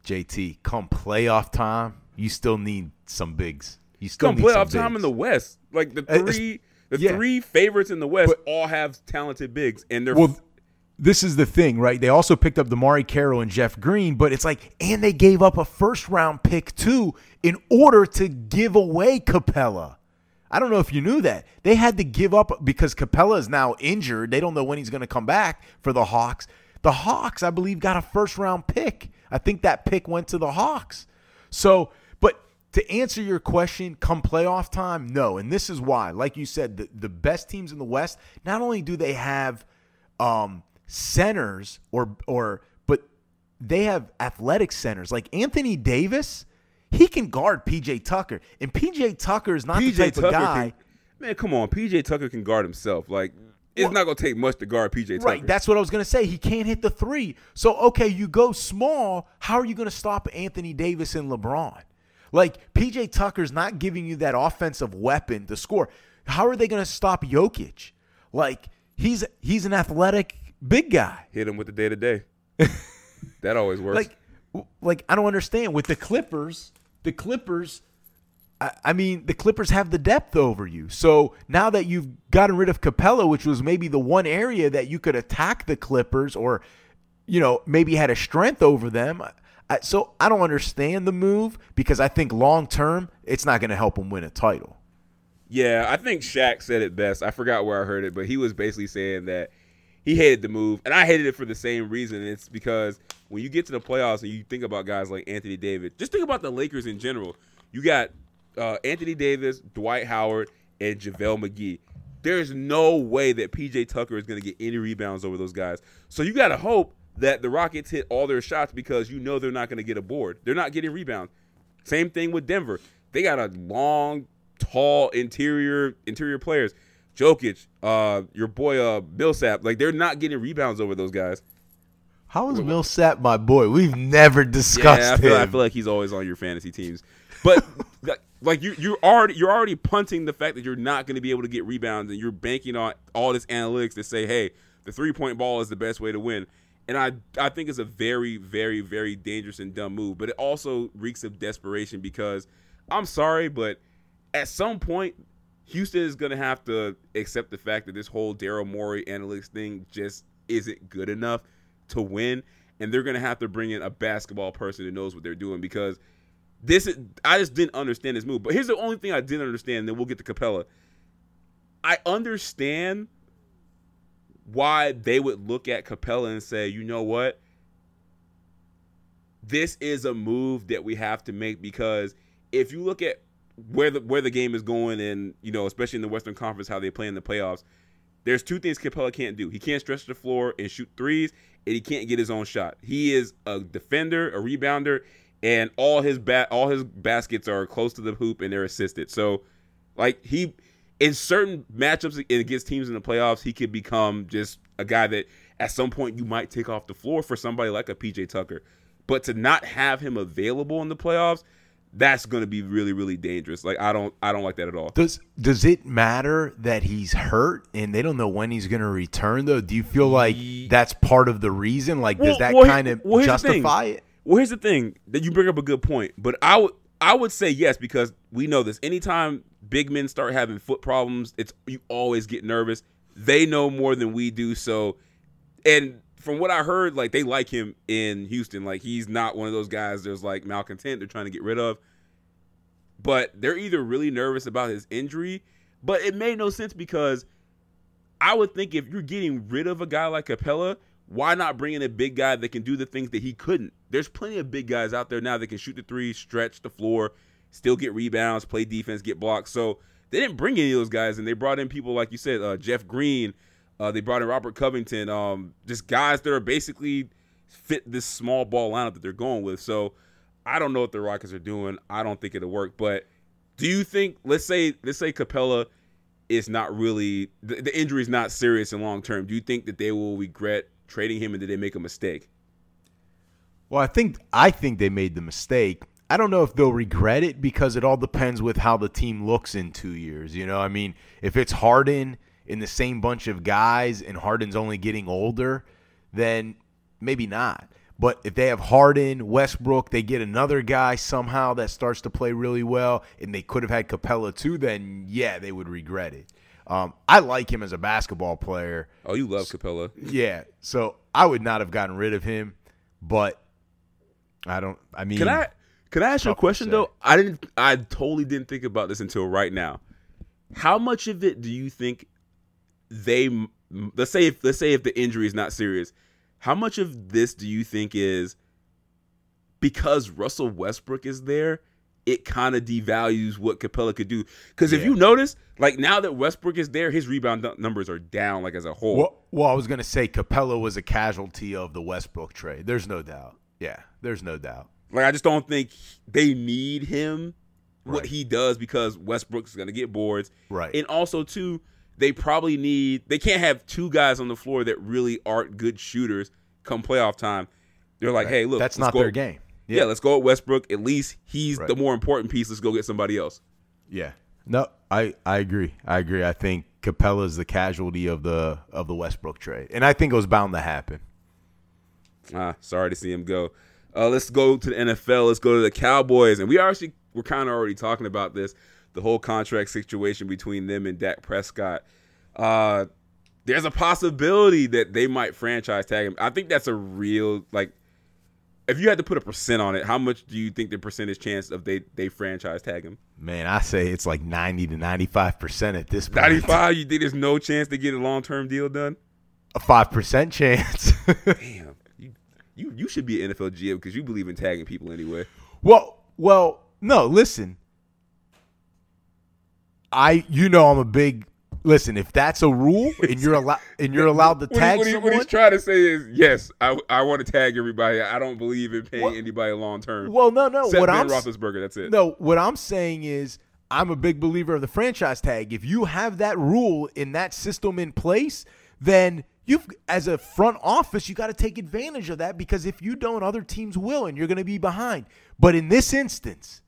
S1: JT, come playoff time, you still need some bigs. You still
S2: Come
S1: need
S2: playoff time in the West, like the
S1: it's-
S2: three, the
S1: yeah.
S2: three favorites in the West
S1: But-
S2: all have talented bigs, and they're
S1: Well, this is the thing, right? They also picked up DeMarre Carroll and Jeff Green, but it's like, and they gave up a first round pick too in order to give away Capela. I don't know if you knew that. They had to give up because Capela is now injured. They don't know when he's going to come back for the Hawks. The Hawks, I believe, got a first round pick. I think that pick went to the Hawks. So, but to answer your question, come playoff time, no. And this is why, like you said, the, the best teams in the West, not only do they have um, centers or or but they have athletic centers like Anthony Davis. He can guard PJ Tucker, and PJ Tucker is not the type
S2: Tucker
S1: of guy.
S2: can, man, come on, PJ Tucker can guard himself. Like, it's
S1: Well-
S2: not gonna take much to guard PJ Tucker.
S1: Right, that's what I was going to say. He can't hit the three. So, okay, you go small. How are you going to stop Anthony Davis and LeBron? Like, PJ Tucker's not giving you that offensive weapon to score. How are they going to stop Jokic? Like, he's he's an athletic big guy.
S2: Hit him with the day to day. That always works.
S1: Like like I don't understand with the Clippers. The Clippers. I, mean, the Clippers have the depth over you. So now that you've gotten rid of Capela, which was maybe the one area that you could attack the Clippers, or you know maybe had a strength over them. I, so I don't understand the move because I think long term it's not going to help them win a title.
S2: Yeah, I think Shaq said it best. I forgot where I heard it, but he was basically saying that he hated the move, and I hated it for the same reason. It's because when you get to the playoffs and you think about guys like Anthony Davis, just think about the Lakers in general. You got uh, Anthony Davis, Dwight Howard, and JaVale McGee. There's no way that PJ Tucker is going to get any rebounds over those guys. So you got to hope that the Rockets hit all their shots because you know they're not going to get a board. They're not getting rebounds. Same thing with Denver. They got a long, tall interior interior players. Jokic, uh, your boy uh, Millsap, like they're not getting rebounds over those guys.
S1: How is Millsap my boy? We've never discussed
S2: yeah, I feel,
S1: him.
S2: I feel like he's always on your fantasy teams. But like you you're already you're already punting the fact that you're not going to be able to get rebounds and you're banking on all this analytics to say, "Hey, the three-point ball is the best way to win." And I I think it's a very very very dangerous and dumb move, but it also reeks of desperation because I'm sorry, but at some point Houston is going to have to accept the fact that this whole Daryl Morey analytics thing just isn't good enough to win, and they're going to have to bring in a basketball person who knows what they're doing because this is, I just didn't understand this move. But here's the only thing I didn't understand. Then we'll get to Capela. I understand why they would look at Capela and say, you know what, this is a move that we have to make because if you look at where the where the game is going and you know especially in the Western Conference how they play in the playoffs, there's two things Capela can't do. He can't stretch the floor and shoot threes, and he can't get his own shot. He is a defender, a rebounder, and all his bat all his baskets are close to the hoop and they're assisted. So, like he in certain matchups against teams in the playoffs, he could become just a guy that at some point you might take off the floor for somebody like a PJ Tucker. But to not have him available in the playoffs, that's going to be really really dangerous. Like I don't I don't like that at all.
S1: Does does it matter that he's hurt and they don't know when he's going to return though? Do you feel like that's part of the reason? Like does
S2: Well,
S1: that
S2: well,
S1: kind of
S2: well, here's the thing.
S1: justify it?
S2: Well, here's the thing that you bring up a good point, but I would I would say yes because we know this. Anytime big men start having foot problems, it's you always get nervous. They know more than we do, so and from what I heard, like they like him in Houston. Like he's not one of those guys there's like malcontent they're trying to get rid of. But they're either really nervous about his injury, but it made no sense because I would think if you're getting rid of a guy like Capela, why not bring in a big guy that can do the things that he couldn't? There's plenty of big guys out there now that can shoot the three, stretch the floor, still get rebounds, play defense, get blocks. So they didn't bring any of those guys, and they brought in people like you said, uh, Jeff Green. Uh, they brought in Robert Covington. Um, just guys that are basically fit this small ball lineup that they're going with. So I don't know what the Rockets are doing. I don't think it'll work. But do you think? Let's say let's say Capela is not really the, the injury is not serious and long term. Do you think that they will regret trading him and did they make a mistake?
S1: Well, I think I think they made the mistake. I don't know if they'll regret it because it all depends with how the team looks in two years. You know, I mean, if it's Harden in the same bunch of guys and Harden's only getting older, then maybe not. But if they have Harden, Westbrook, they get another guy somehow that starts to play really well, and they could have had Capela too, then yeah, they would regret it. Um, I like him as a basketball player.
S2: Oh, you love Capela.
S1: Yeah, so I would not have gotten rid of him, but I don't. I mean,
S2: Can I can I ask you a question though? I didn't. I totally didn't think about this until right now. How much of it do you think they? Let's say if let's say if the injury is not serious, how much of this do you think is because Russell Westbrook is there? It kind of devalues what Capela could do. Because if you notice, like now that Westbrook is there, his rebound numbers are down, like as a whole.
S1: Well, well, I was gonna say Capela was a casualty of the Westbrook trade. There's no doubt. Yeah, there's no doubt.
S2: Like I just don't think they need him what
S1: Right.
S2: he does because Westbrook's gonna get boards.
S1: Right.
S2: And also too, they probably need they can't have two guys on the floor that really aren't good shooters come playoff time. They're like, hey, look,
S1: That's not
S2: go-
S1: their game.
S2: Yeah. let's go at Westbrook. At least he's
S1: Right.
S2: the more important piece. Let's go get somebody else.
S1: Yeah. No, I I agree. I agree. I think Capela's the casualty of the of the Westbrook trade, and I think it was bound to happen.
S2: Ah, sorry to see him go. Uh, let's go to the NFL. Let's go to the Cowboys, and we actually we're kind of already talking about this, the whole contract situation between them and Dak Prescott. Uh, there's a possibility that they might franchise tag him. I think that's a real like. If you had to put a percent on it, how much do you think the percentage chance of they they franchise tag him?
S1: Man, I say it's like ninety to ninety five percent at this point.
S2: Ninety five. You think there's no chance to get a long term deal done?
S1: A five percent chance.
S2: Damn, you, you you should be an NFL GM because you believe in tagging people anyway.
S1: well, well, no. Listen, I you know I'm a big listen. If that's a rule and you're allowed and you're allowed to
S2: What he-
S1: tag
S2: what, he-
S1: someone,
S2: what he's trying to say is, yes, I, I want to tag everybody. I don't believe in paying
S1: What?
S2: anybody long term.
S1: well, no, no.
S2: Except
S1: What
S2: Ben
S1: I'm
S2: Roethlisberger. That's it.
S1: No, what I'm saying is I'm a big believer of the franchise tag. If you have that rule in that system in place, then you've as a front office, you got to take advantage of that because if you don't, other teams will and you're going to be behind. But in this instance,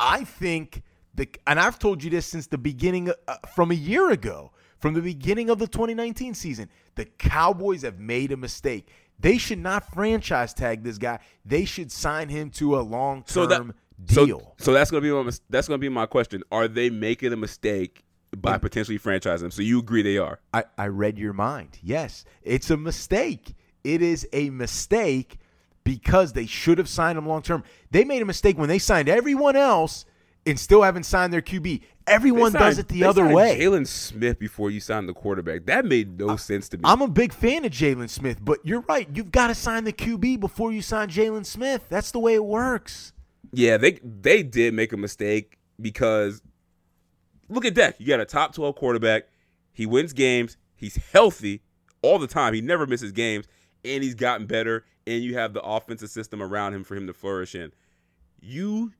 S1: I think the and I've told you this since the beginning uh, from a year ago, from the beginning of the 2019 season, the Cowboys have made a mistake. They should not franchise tag this guy. They should sign him to a long-term
S2: so
S1: deal.
S2: So, so that's gonna be my that's gonna be my question. Are they making a mistake by potentially franchising him? So you agree they are?
S1: I, I read your mind. Yes, it's a mistake. It is a mistake because they should have signed him long term. They made a mistake when they signed everyone else and still haven't signed their QB. Everyone
S2: They
S1: does it the other
S2: signed
S1: way.
S2: Jaylon Smith before you signed the quarterback. That made no sense to me.
S1: I'm a big fan of Jaylon Smith, but you're right. You've got to sign the QB before you sign Jaylon Smith. That's the way it works.
S2: Yeah, they they did make a mistake because look at Dak. You got a top 12 quarterback. He wins games. He's healthy all the time. He never misses games, and he's gotten better. And you have the offensive system around him for him to flourish in. You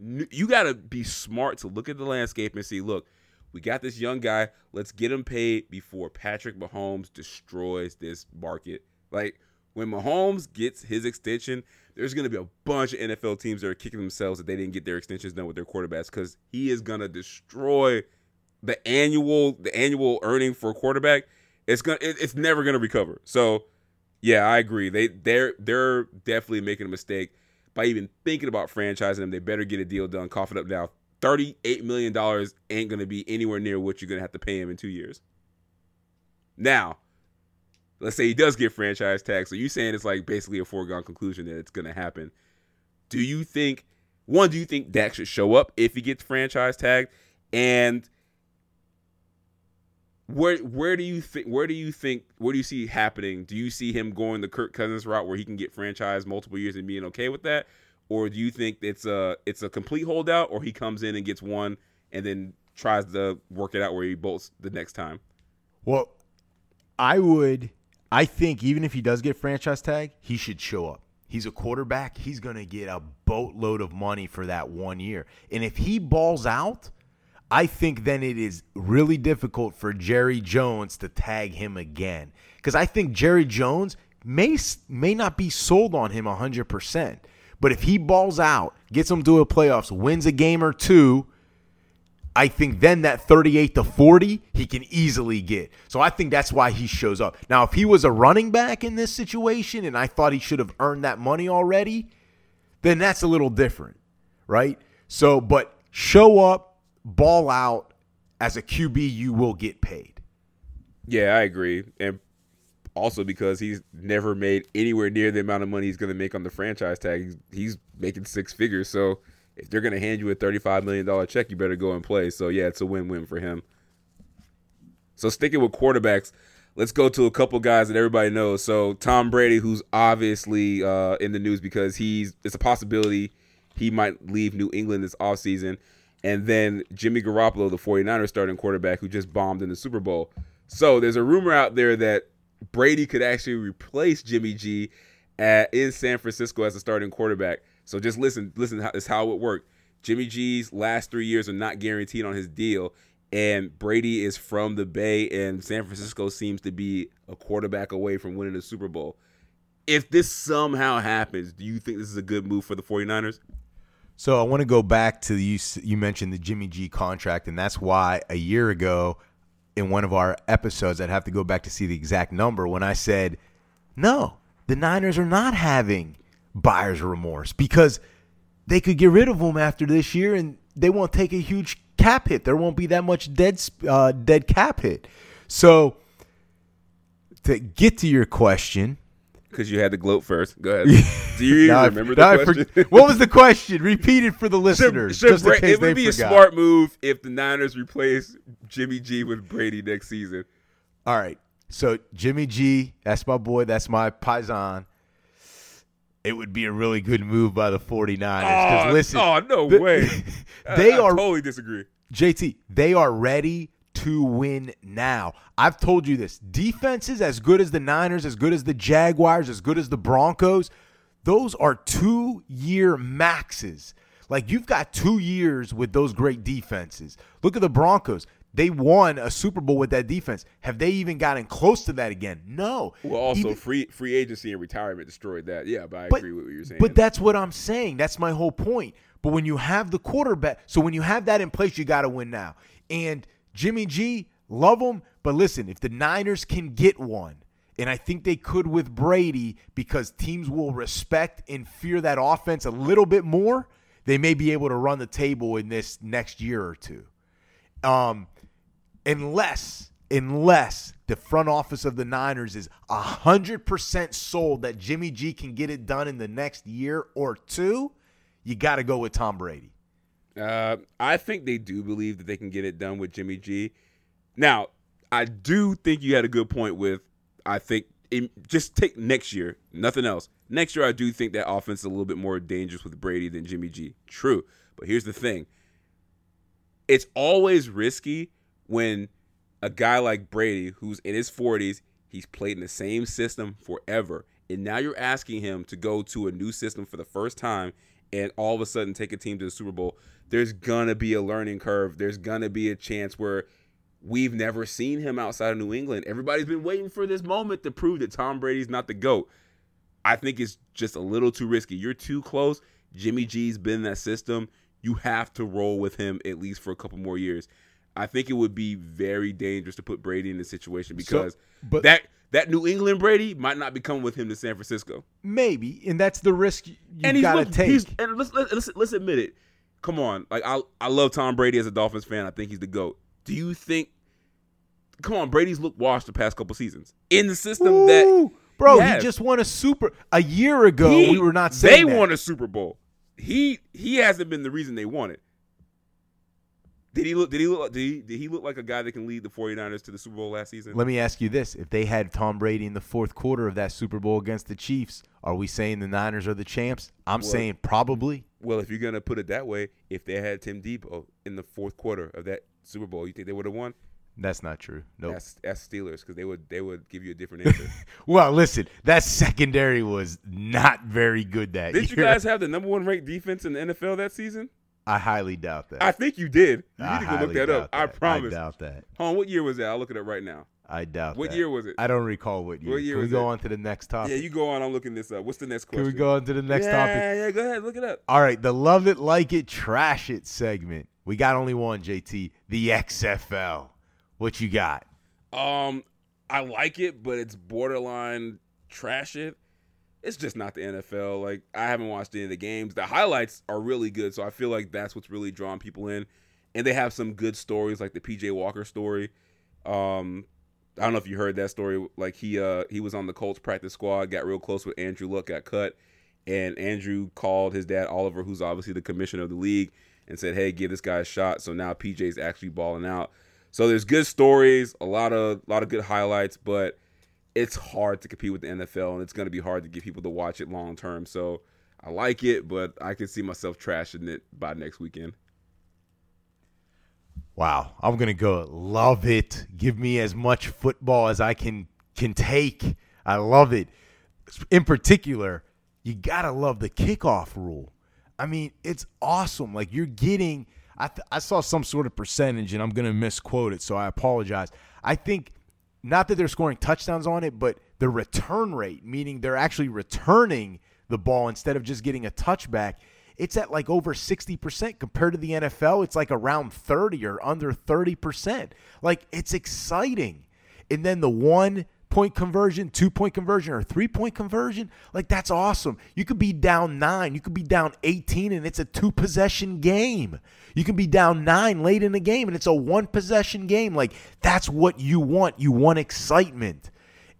S2: you got to be smart to look at the landscape and see. Look, we got this young guy. Let's get him paid before Patrick Mahomes destroys this market. Like when Mahomes gets his extension, there's going to be a bunch of NFL teams that are kicking themselves that they didn't get their extensions done with their quarterbacks because he is going to destroy the annual the annual earning for a quarterback. It's gonna it, it's never going to recover. So yeah, I agree. They they're they're definitely making a mistake by even thinking about franchising them. They better get a deal done. Cough it up now. Thirty-eight million dollars ain't gonna be anywhere near what you're gonna have to pay him in two years. Now, let's say he does get franchise tag. So you saying it's like basically a foregone conclusion that it's gonna happen. Do you think one? Do you think Dak should show up if he gets franchise tagged? And where where do you think where do you think where do you see happening? Do you see him going the Kirk Cousins route where he can get franchised multiple years and being okay with that, or do you think it's a it's a complete holdout, or he comes in and gets one and then tries to work it out where he bolts the next time?
S1: Well, I would. I think even if he does get franchise tag, he should show up. He's a quarterback. He's going to get a boatload of money for that one year. And if he balls out, I think then it is really difficult for Jerry Jones to tag him again. Because I think Jerry Jones may may not be sold on him 100%. But if he balls out, gets him to a playoffs, wins a game or two, I think then that 38 to 40 he can easily get. So I think that's why he shows up. Now, if he was a running back in this situation and I thought he should have earned that money already, then that's a little different, right? So, but show up, ball out as a QB, you will get paid.
S2: Yeah, I agree, and also because he's never made anywhere near the amount of money he's going to make on the franchise tag. He's, he's making six figures, so if they're going to hand you a thirty-five million dollar check, you better go and play. So yeah, it's a win-win for him. So sticking with quarterbacks, let's go to a couple guys that everybody knows. So Tom Brady, who's obviously uh, in the news because he's it's a possibility he might leave New England this offseason. And then Jimmy Garoppolo, the 49ers starting quarterback who just bombed in the Super Bowl. So there's a rumor out there that Brady could actually replace Jimmy G at, in San Francisco as a starting quarterback. So just listen, listen, is how it would work. Jimmy G's last three years are not guaranteed on his deal, and Brady is from the Bay, and San Francisco seems to be a quarterback away from winning the Super Bowl. If this somehow happens, do you think this is a good move for the 49ers?
S1: So I want to go back to you. You mentioned the Jimmy G contract, and that's why a year ago in one of our episodes. I'd have to go back to see the exact number when I said, no, the Niners are not having buyer's remorse because they could get rid of him after this year and they won't take a huge cap hit. There won't be that much dead uh, dead cap hit. So to get to your question,
S2: because you had to gloat first. Go ahead. Do you even remember the question?
S1: For, what was the question? Repeat it for the listeners.
S2: Should, should it would be forgot. a smart move if the Niners replace Jimmy G with Brady next season.
S1: All right. So Jimmy G, that's my boy. That's my paisan. It would be a really good move by the 49ers.
S2: Oh,
S1: listen,
S2: oh no the, way.
S1: they
S2: I,
S1: are
S2: totally disagree.
S1: JT, they are ready to win now. I've told you this. Defenses as good as the Niners, as good as the Jaguars, as good as the Broncos, those are two year maxes. Like you've got two years with those great defenses. Look at the Broncos. They won a Super Bowl with that defense. Have they even gotten close to that again? No.
S2: Well, also even, free free agency and retirement destroyed that. Yeah, but I
S1: but,
S2: agree with what you're saying.
S1: But that's what I'm saying. That's my whole point. But when you have the quarterback, so when you have that in place, you got to win now. And Jimmy G, love him. But listen, if the Niners can get one, and I think they could with Brady because teams will respect and fear that offense a little bit more, they may be able to run the table in this next year or two. Um, unless, unless the front office of the Niners is 100% sold that Jimmy G can get it done in the next year or two, you got to go with Tom Brady.
S2: Uh, I think they do believe that they can get it done with Jimmy G. Now, I do think you had a good point with. I think in, just take next year, nothing else. Next year, I do think that offense is a little bit more dangerous with Brady than Jimmy G. True, but here's the thing: it's always risky when a guy like Brady, who's in his 40s, he's played in the same system forever, and now you're asking him to go to a new system for the first time, and all of a sudden take a team to the Super Bowl there's gonna be a learning curve. There's gonna be a chance where we've never seen him outside of New England. Everybody's been waiting for this moment to prove that Tom Brady's not the GOAT. I think it's just a little too risky. You're too close. Jimmy G's been in that system. You have to roll with him at least for a couple more years. I think it would be very dangerous to put Brady in this situation because so, but, that that New England Brady might not be coming with him to San Francisco.
S1: Maybe, and that's the risk you got to take.
S2: and let's, let's let's admit it come on. Like I I love Tom Brady as a Dolphins fan. I think he's the GOAT. Do you think come on, Brady's looked washed the past couple seasons. In the system Ooh, that
S1: Bro, he, he, just won a super a year ago. He, we were not saying
S2: they
S1: that.
S2: won a Super Bowl. He he hasn't been the reason they won it. Did he look? Did he look? Did he, did he look like a guy that can lead the 49ers to the Super Bowl last season?
S1: Let me ask you this: If they had Tom Brady in the fourth quarter of that Super Bowl against the Chiefs, are we saying the Niners are the champs? I'm well, saying probably.
S2: Well, if you're gonna put it that way, if they had Tim Tebow in the fourth quarter of that Super Bowl, you think they would have won?
S1: That's not true. No, nope.
S2: that's, that's Steelers because they would they would give you a different answer.
S1: well, listen, that secondary was not very good that year.
S2: Did
S1: year.
S2: you guys have the number one ranked defense in the NFL that season?
S1: I highly doubt that.
S2: I think you did. You
S1: I
S2: need to go look that up.
S1: That.
S2: I promise.
S1: I doubt that.
S2: Hold on, what year was that? I'll look it up right now.
S1: I doubt
S2: What
S1: that.
S2: year was it?
S1: I don't recall what year.
S2: What year
S1: Can we
S2: go
S1: it? on to the next topic?
S2: Yeah, you go on. I'm looking this up. What's the next question?
S1: Can we go on to the next
S2: yeah,
S1: topic?
S2: Yeah, yeah, go ahead. Look it up.
S1: All right, the love it, like it, trash it segment. We got only one, JT. The XFL. What you got?
S2: Um, I like it, but it's borderline trash it it's just not the NFL. Like I haven't watched any of the games. The highlights are really good, so I feel like that's what's really drawing people in. And they have some good stories, like the PJ Walker story. Um, I don't know if you heard that story. Like he uh he was on the Colts practice squad, got real close with Andrew Luck, got cut, and Andrew called his dad Oliver, who's obviously the commissioner of the league, and said, "Hey, give this guy a shot." So now PJ's actually balling out. So there's good stories, a lot of a lot of good highlights, but it's hard to compete with the NFL, and it's going to be hard to get people to watch it long term. So I like it, but I can see myself trashing it by next weekend.
S1: Wow, I'm gonna go love it. Give me as much football as I can can take. I love it. In particular, you gotta love the kickoff rule. I mean, it's awesome. Like you're getting. I th- I saw some sort of percentage, and I'm gonna misquote it, so I apologize. I think not that they're scoring touchdowns on it, but the return rate, meaning they're actually returning the ball instead of just getting a touchback, it's at like over 60% compared to the NFL. It's like around 30 or under 30%. Like it's exciting. And then the one point conversion, two point conversion, or three point conversion, like that's awesome. You could be down nine, you could be down 18, and it's a two possession game. You can be down nine late in the game, and it's a one possession game. Like that's what you want. You want excitement.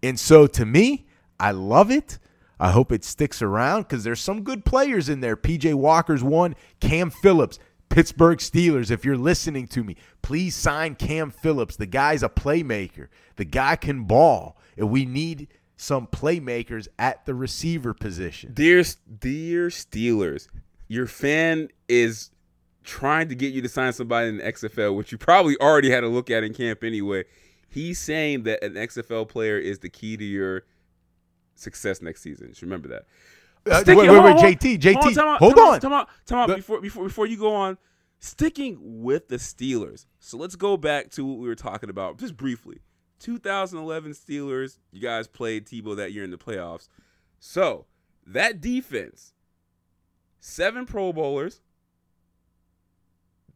S1: And so to me, I love it. I hope it sticks around because there's some good players in there. PJ Walker's one, Cam Phillips, Pittsburgh Steelers. If you're listening to me, please sign Cam Phillips. The guy's a playmaker. The guy can ball, and we need some playmakers at the receiver position.
S2: Dear, dear Steelers, your fan is trying to get you to sign somebody in the XFL, which you probably already had a look at in camp anyway. He's saying that an XFL player is the key to your success next season. Just remember that.
S1: Uh,
S2: Sticking-
S1: wait, wait, wait, JT, JT,
S2: hold on, time
S1: hold on.
S2: time out, time out before before before you go on. Sticking with the Steelers, so let's go back to what we were talking about just briefly. 2011 Steelers, you guys played Tebow that year in the playoffs. So that defense, seven Pro Bowlers.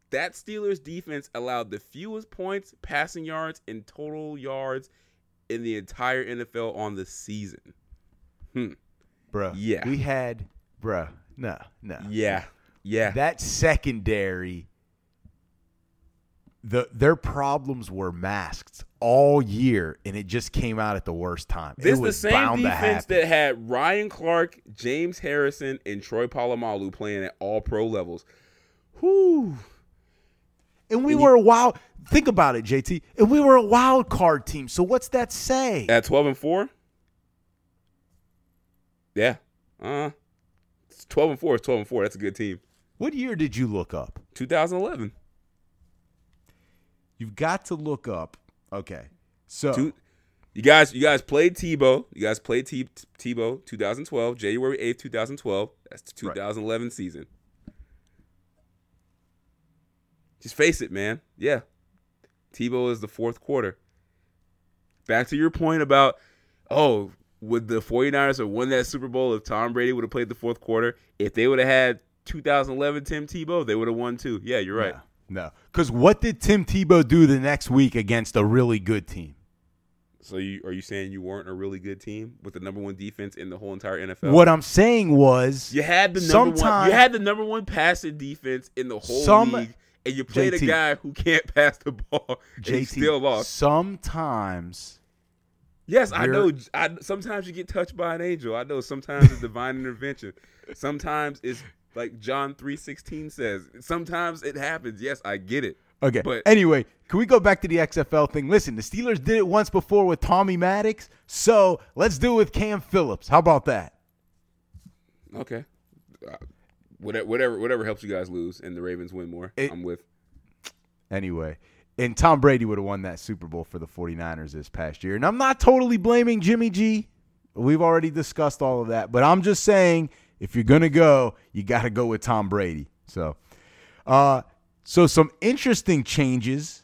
S2: That Steelers defense allowed the fewest points, passing yards, and total yards in the entire NFL on the season. Hmm.
S1: Bruh.
S2: Yeah.
S1: We had, bruh, no, no.
S2: Yeah. Yeah.
S1: That secondary, the their problems were masked all year, and it just came out at the worst time.
S2: This
S1: it
S2: is the same defense that had Ryan Clark, James Harrison, and Troy Polamalu playing at all pro levels. Whew.
S1: and we were a wild. Think about it, JT. And we were a wild card team. So what's that say?
S2: At 12 and 4? Yeah. Uh it's 12 and 4 is 12 and 4. That's a good team.
S1: What year did you look up?
S2: 2011.
S1: You've got to look up. Okay, so
S2: Two, you guys you guys played Tebow. You guys played T, Tebow 2012, January 8th, 2012. That's the 2011 season. Just face it, man. Yeah. Tebow is the fourth quarter. Back to your point about, oh, would the 49ers have won that Super Bowl if Tom Brady would have played the fourth quarter? If they would have had 2011 Tim Tebow, they would have won too. Yeah, you're right.
S1: No, because what did Tim Tebow do the next week against a really good team?
S2: So you are you saying you weren't a really good team with the number one defense in the whole entire NFL?
S1: What I'm saying was,
S2: You had the number one. You had the number one passing defense in the whole
S1: Some-
S2: league, and you played
S1: JT.
S2: a guy who can't pass the ball.
S1: JT,
S2: still lost.
S1: sometimes
S2: Yes, I know. I, sometimes you get touched by an angel. I know. Sometimes it's divine intervention. Sometimes it's like John three sixteen says. Sometimes it happens. Yes, I get it.
S1: Okay.
S2: But-
S1: anyway, can we go back to the XFL thing? Listen, the Steelers did it once before with Tommy Maddox, so let's do it with Cam Phillips. How about that?
S2: Okay. Uh, whatever, whatever, whatever helps you guys lose and the Ravens win more.
S1: It-
S2: I'm with.
S1: Anyway, and Tom Brady would have won that Super Bowl for the 49ers this past year. And I'm not totally blaming Jimmy G. We've already discussed all of that, but I'm just saying if you're going to go, you got to go with Tom Brady. So, uh so some interesting changes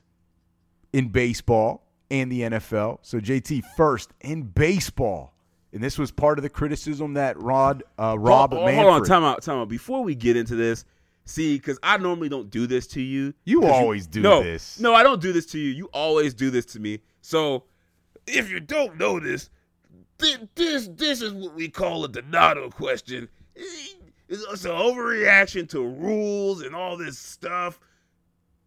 S1: in baseball and the NFL. So JT first in baseball. And this was part of the criticism that Rod uh, Rob
S2: hold,
S1: Manfred.
S2: hold on, time out, time out. Before we get into this, see, because I normally don't do this to you.
S1: You always do
S2: no,
S1: this.
S2: No, I don't do this to you. You always do this to me. So if you don't know this, thi- this this is what we call a Donato question. It's an overreaction to rules and all this stuff.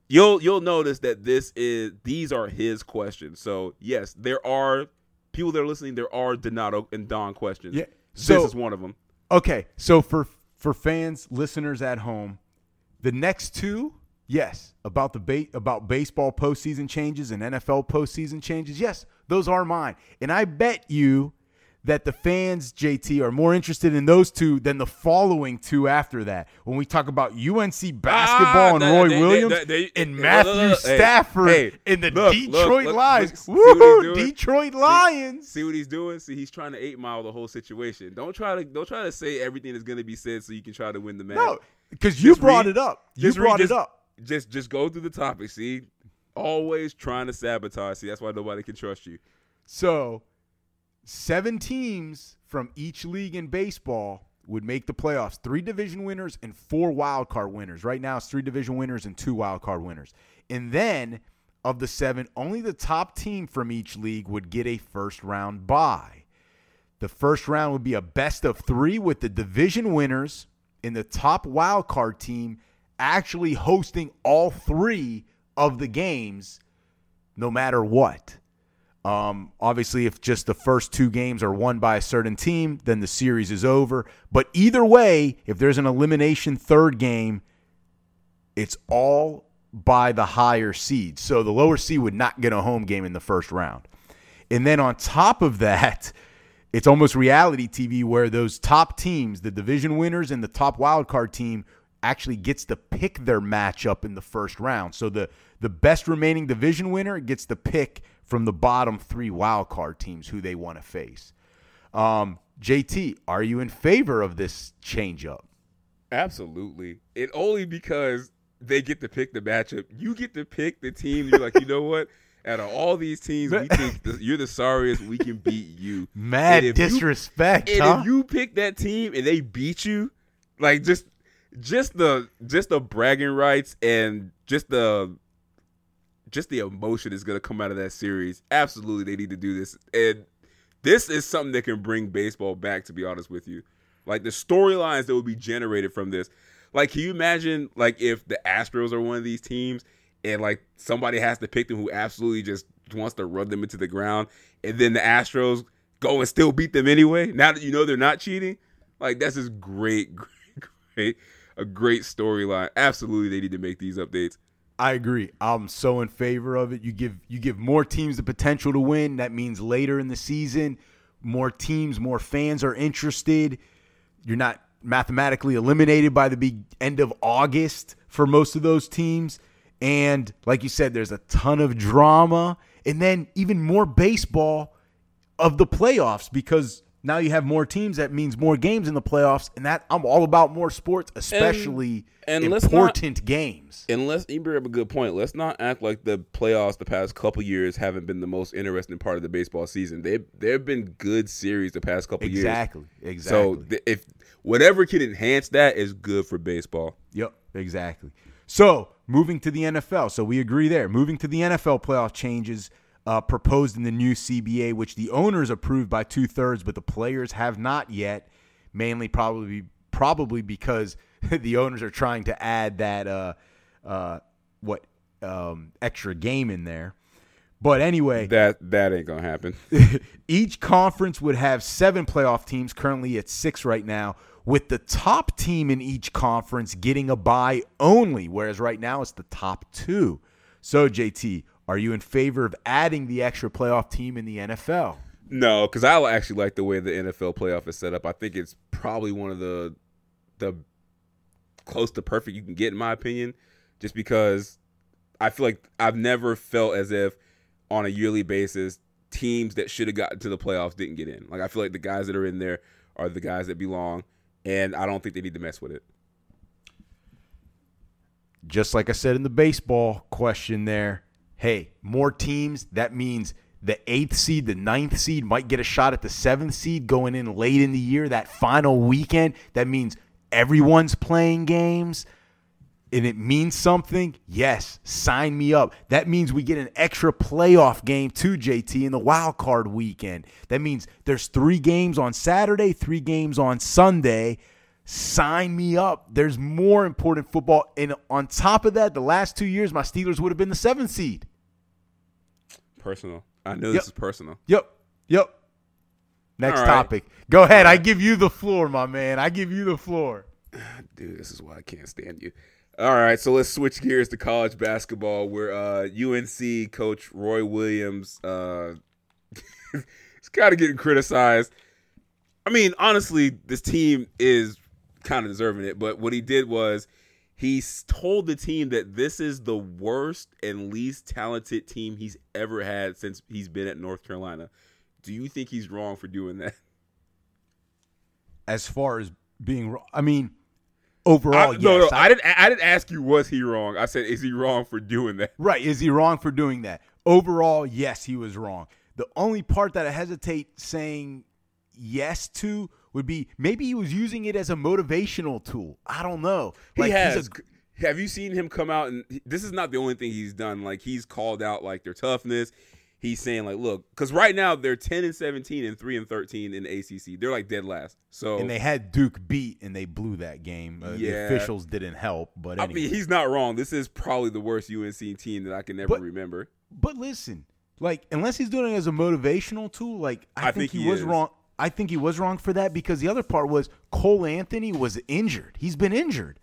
S2: You'll you'll notice that this is these are his questions. So yes, there are people that are listening. There are Donato and Don questions.
S1: Yeah, so-
S2: this is one of them.
S1: Okay, so for for fans, listeners at home, the next two, yes, about the ba- about baseball postseason changes and NFL postseason changes, yes, those are mine, and I bet you that the fans, JT, are more interested in those two than the following two after that. When we talk about UNC basketball
S2: Ah,
S1: and
S2: they-
S1: Roy
S2: they-
S1: Williams
S2: they-
S1: and Matthew
S2: look, look, hey,
S1: Stafford
S2: hey,
S1: and the
S2: look,
S1: Detroit Lions.
S2: see
S1: Woo? Detroit Lions.
S2: See what he's doing? See, he's trying to eight mile the whole situation. Don't try to don't try to say everything that's going to be said so you can try to win the match.
S1: no, because you brought
S2: read-
S1: it up. You
S2: just read-
S1: brought
S2: just-
S1: it up.
S2: Just just go through the topic. See, always trying to sabotage. See, that's why nobody can trust you.
S1: So, seven teams from each league in baseball would make the playoffs. Three division winners and four wild card winners. Right now, it's three division winners and two wild card winners. And then of the seven, only the top team from each league would get a first round bye. The first round would be a best of three with the division winners in the top wild card team actually hosting all three of the games, no matter what. Um, obviously, if just the first two games are won by a certain team, then the series is over. But either way, if there's an elimination third game, it's all by the higher seed. So the lower seed would not get a home game in the first round. And then on top of that, it's almost reality TV where those top teams, the division winners and the top wild card team, actually gets to pick their matchup in the first round. So the the best remaining division winner gets to pick from the bottom three wild card teams who they want to face. Um, JT, are you in favor of this change up?
S2: Absolutely. It only because they get to pick the matchup. You get to pick the team. You're like, you know what? Out of all these teams, we think the, you're the sorriest. We can beat you.
S1: Mad disrespect.
S2: You, and
S1: huh?
S2: if you pick that team and they beat you, like just just the just the bragging rights and just the just the emotion is going to come out of that series. Absolutely, they need to do this, and this is something that can bring baseball back. To be honest with you, like the storylines that will be generated from this. Like, can you imagine, like, if the Astros are one of these teams and like somebody has to pick them who absolutely just wants to run them into the ground, and then the Astros go and still beat them anyway? Now that you know they're not cheating, like that's just great, great, great, a great storyline. Absolutely, they need to make these updates.
S1: I agree. I'm so in favor of it. You give you give more teams the potential to win. That means later in the season, more teams, more fans are interested. You're not mathematically eliminated by the big end of August for most of those teams. And like you said, there's a ton of drama and then even more baseball of the playoffs because now you have more teams. That means more games in the playoffs, and that I'm all about more sports, especially
S2: and, and
S1: important
S2: not,
S1: games.
S2: And let's you bring up a good point. Let's not act like the playoffs the past couple years haven't been the most interesting part of the baseball season. They there have been good series the past couple
S1: exactly,
S2: years.
S1: Exactly. Exactly.
S2: So th- if whatever can enhance that is good for baseball.
S1: Yep, exactly. So moving to the NFL. So we agree there. Moving to the NFL playoff changes uh, proposed in the new CBA, which the owners approved by two thirds, but the players have not yet. Mainly, probably probably because the owners are trying to add that uh, uh, what um, extra game in there. But anyway,
S2: that that ain't gonna happen.
S1: each conference would have seven playoff teams. Currently, at six right now. With the top team in each conference getting a bye only, whereas right now it's the top two. So, JT, are you in favor of adding the extra playoff team in the NFL?
S2: No, because I actually like the way the NFL playoff is set up. I think it's probably one of the the close to perfect you can get, in my opinion. Just because I feel like I've never felt as if on a yearly basis teams that should have gotten to the playoffs didn't get in. Like I feel like the guys that are in there are the guys that belong, and I don't think they need to mess with it
S1: just like I said in the baseball question there, hey, more teams, that means the eighth seed, the ninth seed might get a shot at the seventh seed going in late in the year, that final weekend. That means everyone's playing games and it means something. Yes, sign me up. That means we get an extra playoff game too, JT, in the wild card weekend. That means there's three games on Saturday, three games on Sunday sign me up. There's more important football. And on top of that, the last two years, my Steelers would have been the seventh seed.
S2: Personal. I know yep. this is personal.
S1: Yep. Yep. Next right. topic. Go ahead. I give you the floor, my man. I give you the floor.
S2: Dude, this is why I can't stand you. All right, so let's switch gears to college basketball, where uh, UNC coach Roy Williams uh, is kind of getting criticized. I mean, honestly, this team is kind of deserving it. But what he did was he told the team that this is the worst and least talented team he's ever had since he's been at North Carolina. Do you think he's wrong for doing that?
S1: As far as being wrong, I mean, overall, I,
S2: yes.
S1: No,
S2: no, I, I didn't. I didn't ask you was he wrong. I said is he wrong for doing that?
S1: Right? Is he wrong for doing that? Overall, yes, he was wrong. The only part that I hesitate saying yes to would be maybe he was using it as a motivational tool. I don't know.
S2: He has.
S1: He's a,
S2: have you seen him come out and this is not the only thing he's done. Like he's called out like their toughness. He's saying like, look, because right now they're ten and seventeen and three and thirteen in the ACC. They're like dead last. So
S1: and they had Duke beat and they blew that game. Uh, The officials didn't help, but
S2: I mean, he's not wrong. This is probably the worst UNC team that I can ever
S1: But-
S2: remember.
S1: But listen, like unless he's doing it as a motivational tool, like I,
S2: I
S1: think,
S2: think
S1: he,
S2: he
S1: was wrong. I think he was wrong for that because the other part was Cole Anthony was injured. He's been injured.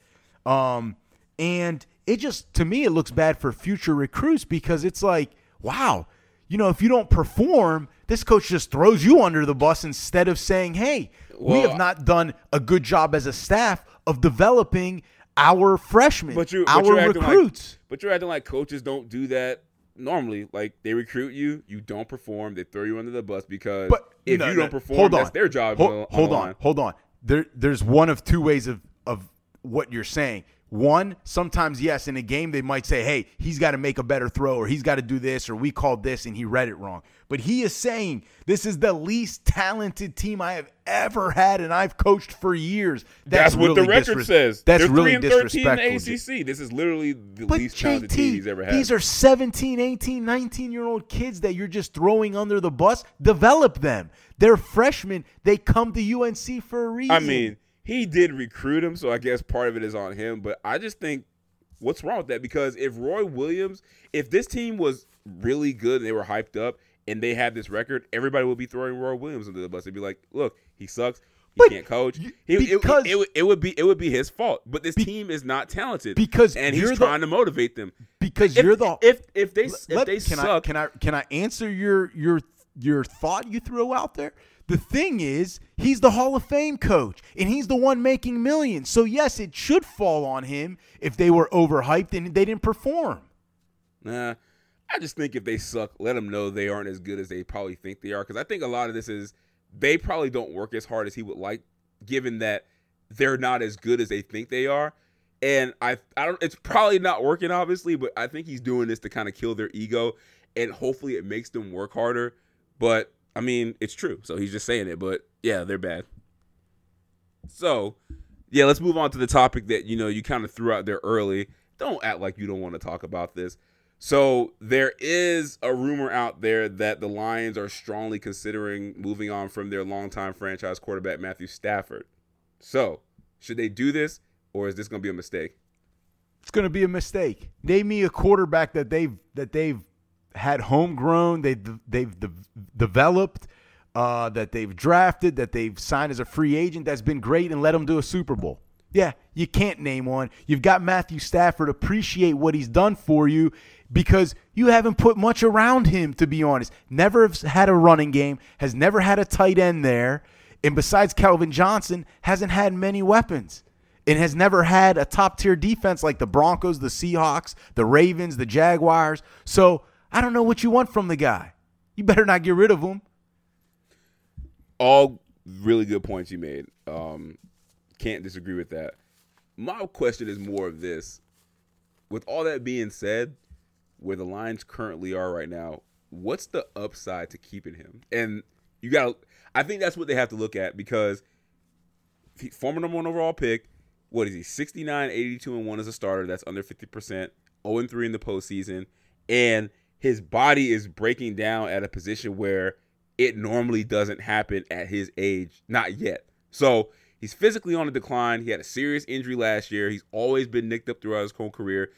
S1: Um and it just to me it looks bad for future recruits because it's like, wow, you know, if you don't perform, this coach just throws you under the bus instead of saying, "Hey, we have not done a good job as a staff of developing our freshmen,
S2: But you,
S1: our
S2: but
S1: recruits."
S2: Like, but you're acting like coaches don't do that normally. Like they recruit you, you don't perform, they throw you under the bus because
S1: But
S2: if
S1: no,
S2: you
S1: no,
S2: don't perform,
S1: hold
S2: that's
S1: on.
S2: their job.
S1: Hold,
S2: on,
S1: hold on, hold on. There, there's one of two ways of of what you're saying. One, sometimes yes, in a game they might say, "Hey, he's got to make a better throw, or he's got to do this, or we called this and he read it wrong." But he is saying this is the least talented team I have ever had, and I've coached for years.
S2: That's, what the record
S1: disres-
S2: says.
S1: That's
S2: They're
S1: really
S2: and
S1: disrespectful.
S2: ACC. This is literally the
S1: But
S2: least talented team he's ever had.
S1: these are 17, 18, 19 year old kids that you're just throwing under the bus. Develop them. They're freshmen. They come to UNC for a reason.
S2: I mean, he did recruit him, so I guess part of it is on him. But I just think, what's wrong with that? Because if Roy Williams, if this team was really good and they were hyped up and they had this record, everybody would be throwing Roy Williams under the bus. They'd be like, "Look, he sucks. He
S1: But
S2: can't coach. He, it-
S1: because-
S2: it, would- it would be it would be his fault. But this team is not talented
S1: because
S2: and he's
S1: the-
S2: trying to motivate them.
S1: because
S2: If,
S1: you're the
S2: if if they if they
S1: can
S2: suck,
S1: I can I can I answer your your your thought you threw out there? The thing is, he's the Hall of Fame coach, and he's the one making millions. So yes, it should fall on him if they were overhyped and they didn't perform.
S2: Nah, I just think if they suck, let them know they aren't as good as they probably think they are. Because I think a lot of this is they probably don't work as hard as he would like, given that they're not as good as they think they are. And I, I don't. It's probably not working, obviously, but I think he's doing this to kind of kill their ego, and hopefully it makes them work harder. But I mean, it's true, so he's just saying it. But yeah, they're bad. So, yeah, let's move on to the topic that you know you kind of threw out there early. Don't act like you don't want to talk about this. So there is a rumor out there that the Lions are strongly considering moving on from their longtime franchise quarterback Matthew Stafford. So should they do this, or is this going to be a mistake?
S1: It's going to be a mistake. Name me a quarterback that they've that they've had homegrown, they they've de- developed, uh, that they've drafted, that they've signed as a free agent that's been great and let them do a Super Bowl. Yeah, you can't name one. You've got Matthew Stafford. Appreciate what he's done for you because you haven't put much around him, to be honest. Never had a running game, has never had a tight end there, and besides Calvin Johnson, hasn't had many weapons and has never had a top tier defense like the Broncos, the Seahawks, the Ravens, the Jaguars. So I don't know what you want from the guy. You better not get rid of him.
S2: All really good points you made. Um, can't disagree with that. My question is more of this. With all that being said, where the Lions currently are right now, what's the upside to keeping him? And you got I think that's what they have to look at because former number one overall pick, what is he, 69, 82, and 1 as a starter. That's under 50%, 0 and 3 in the postseason. And his body is breaking down at a position where it normally doesn't happen at his age, not yet. So he's physically on a decline. He had a serious injury last year. He's always been nicked up throughout his whole career.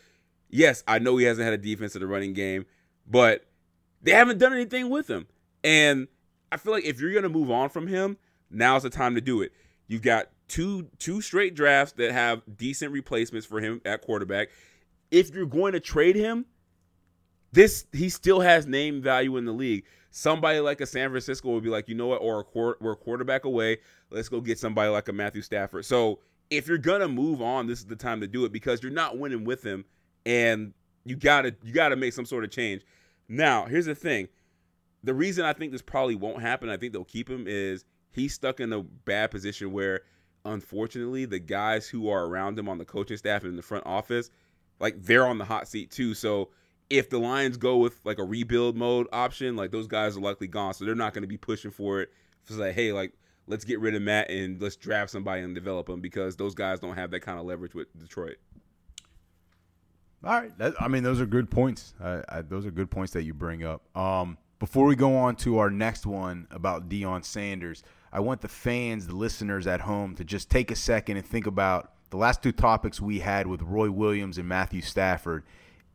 S2: Yes, I know he hasn't had a defense in the running game, but they haven't done anything with him. And I feel like if you're gonna move on from him, now's the time to do it. You've got two two straight drafts that have decent replacements for him at quarterback. If you're going to trade him, this he still has name value in the league. Somebody like a San Francisco would be like, you know what, or a quar- we're a quarterback away. Let's go get somebody like a Matthew Stafford. So if you're gonna move on, this is the time to do it because you're not winning with him, and you gotta you gotta make some sort of change. Now, here's the thing: the reason I think this probably won't happen, I think they'll keep him, is he's stuck in a bad position where, unfortunately, the guys who are around him on the coaching staff and in the front office, like they're on the hot seat too. So if the Lions go with like a rebuild mode option, like those guys are likely gone, so they're not going to be pushing for it. It's like, hey, like let's get rid of Matt and let's draft somebody and develop them because those guys don't have that kind of leverage with Detroit.
S1: All right. That, I mean, those are good points. I, those are good points that you bring up. Um, before we go on to our next one about Deion Sanders, I want the fans, the listeners at home, to just take a second and think about the last two topics we had with Roy Williams and Matthew Stafford,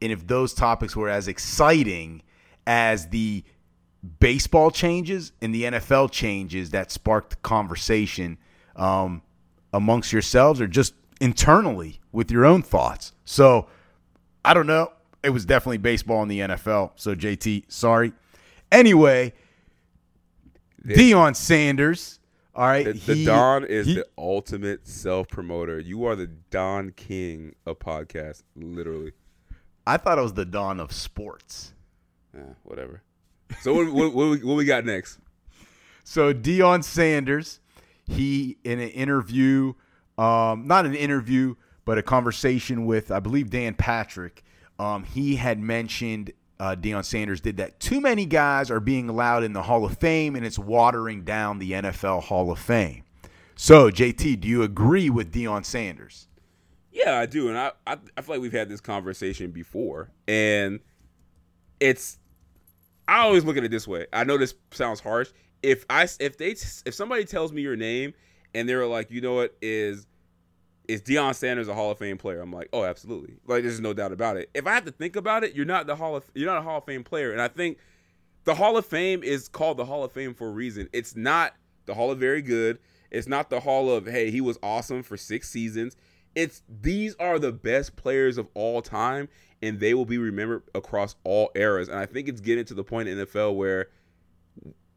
S1: and if those topics were as exciting as the baseball changes and the NFL changes that sparked conversation um, amongst yourselves or just internally with your own thoughts. So I don't know. It was definitely baseball in the NFL. So JT, sorry. Anyway, Deion Sanders. All right.
S2: The, the
S1: he-
S2: Don is
S1: he-
S2: the ultimate self promoter. You are the Don King of podcasts, literally.
S1: I thought it was the dawn of sports.
S2: Yeah, whatever. So what, what, what, we, what we got next?
S1: So Deion Sanders, he in an interview, um, not an interview, but a conversation with I believe Dan Patrick. Um, he had mentioned uh, Deion Sanders did that. Too many guys are being allowed in the Hall of Fame, and it's watering down the NFL Hall of Fame. So JT, do you agree with Deion Sanders?
S2: Yeah, I do, and I, I I feel like we've had this conversation before, and it's I always look at it this way. I know this sounds harsh. If I if they if somebody tells me your name and they're like, you know what is is Deion Sanders a Hall of Fame player? I'm like, oh, absolutely. Like, there's no doubt about it. If I have to think about it, you're not the Hall of you're not a Hall of Fame player, and I think the Hall of Fame is called the Hall of Fame for a reason. It's not the Hall of Very Good. It's not the Hall of Hey, he was awesome for six seasons. It's these are the best players of all time, and they will be remembered across all eras. And I think it's getting to the point in NFL where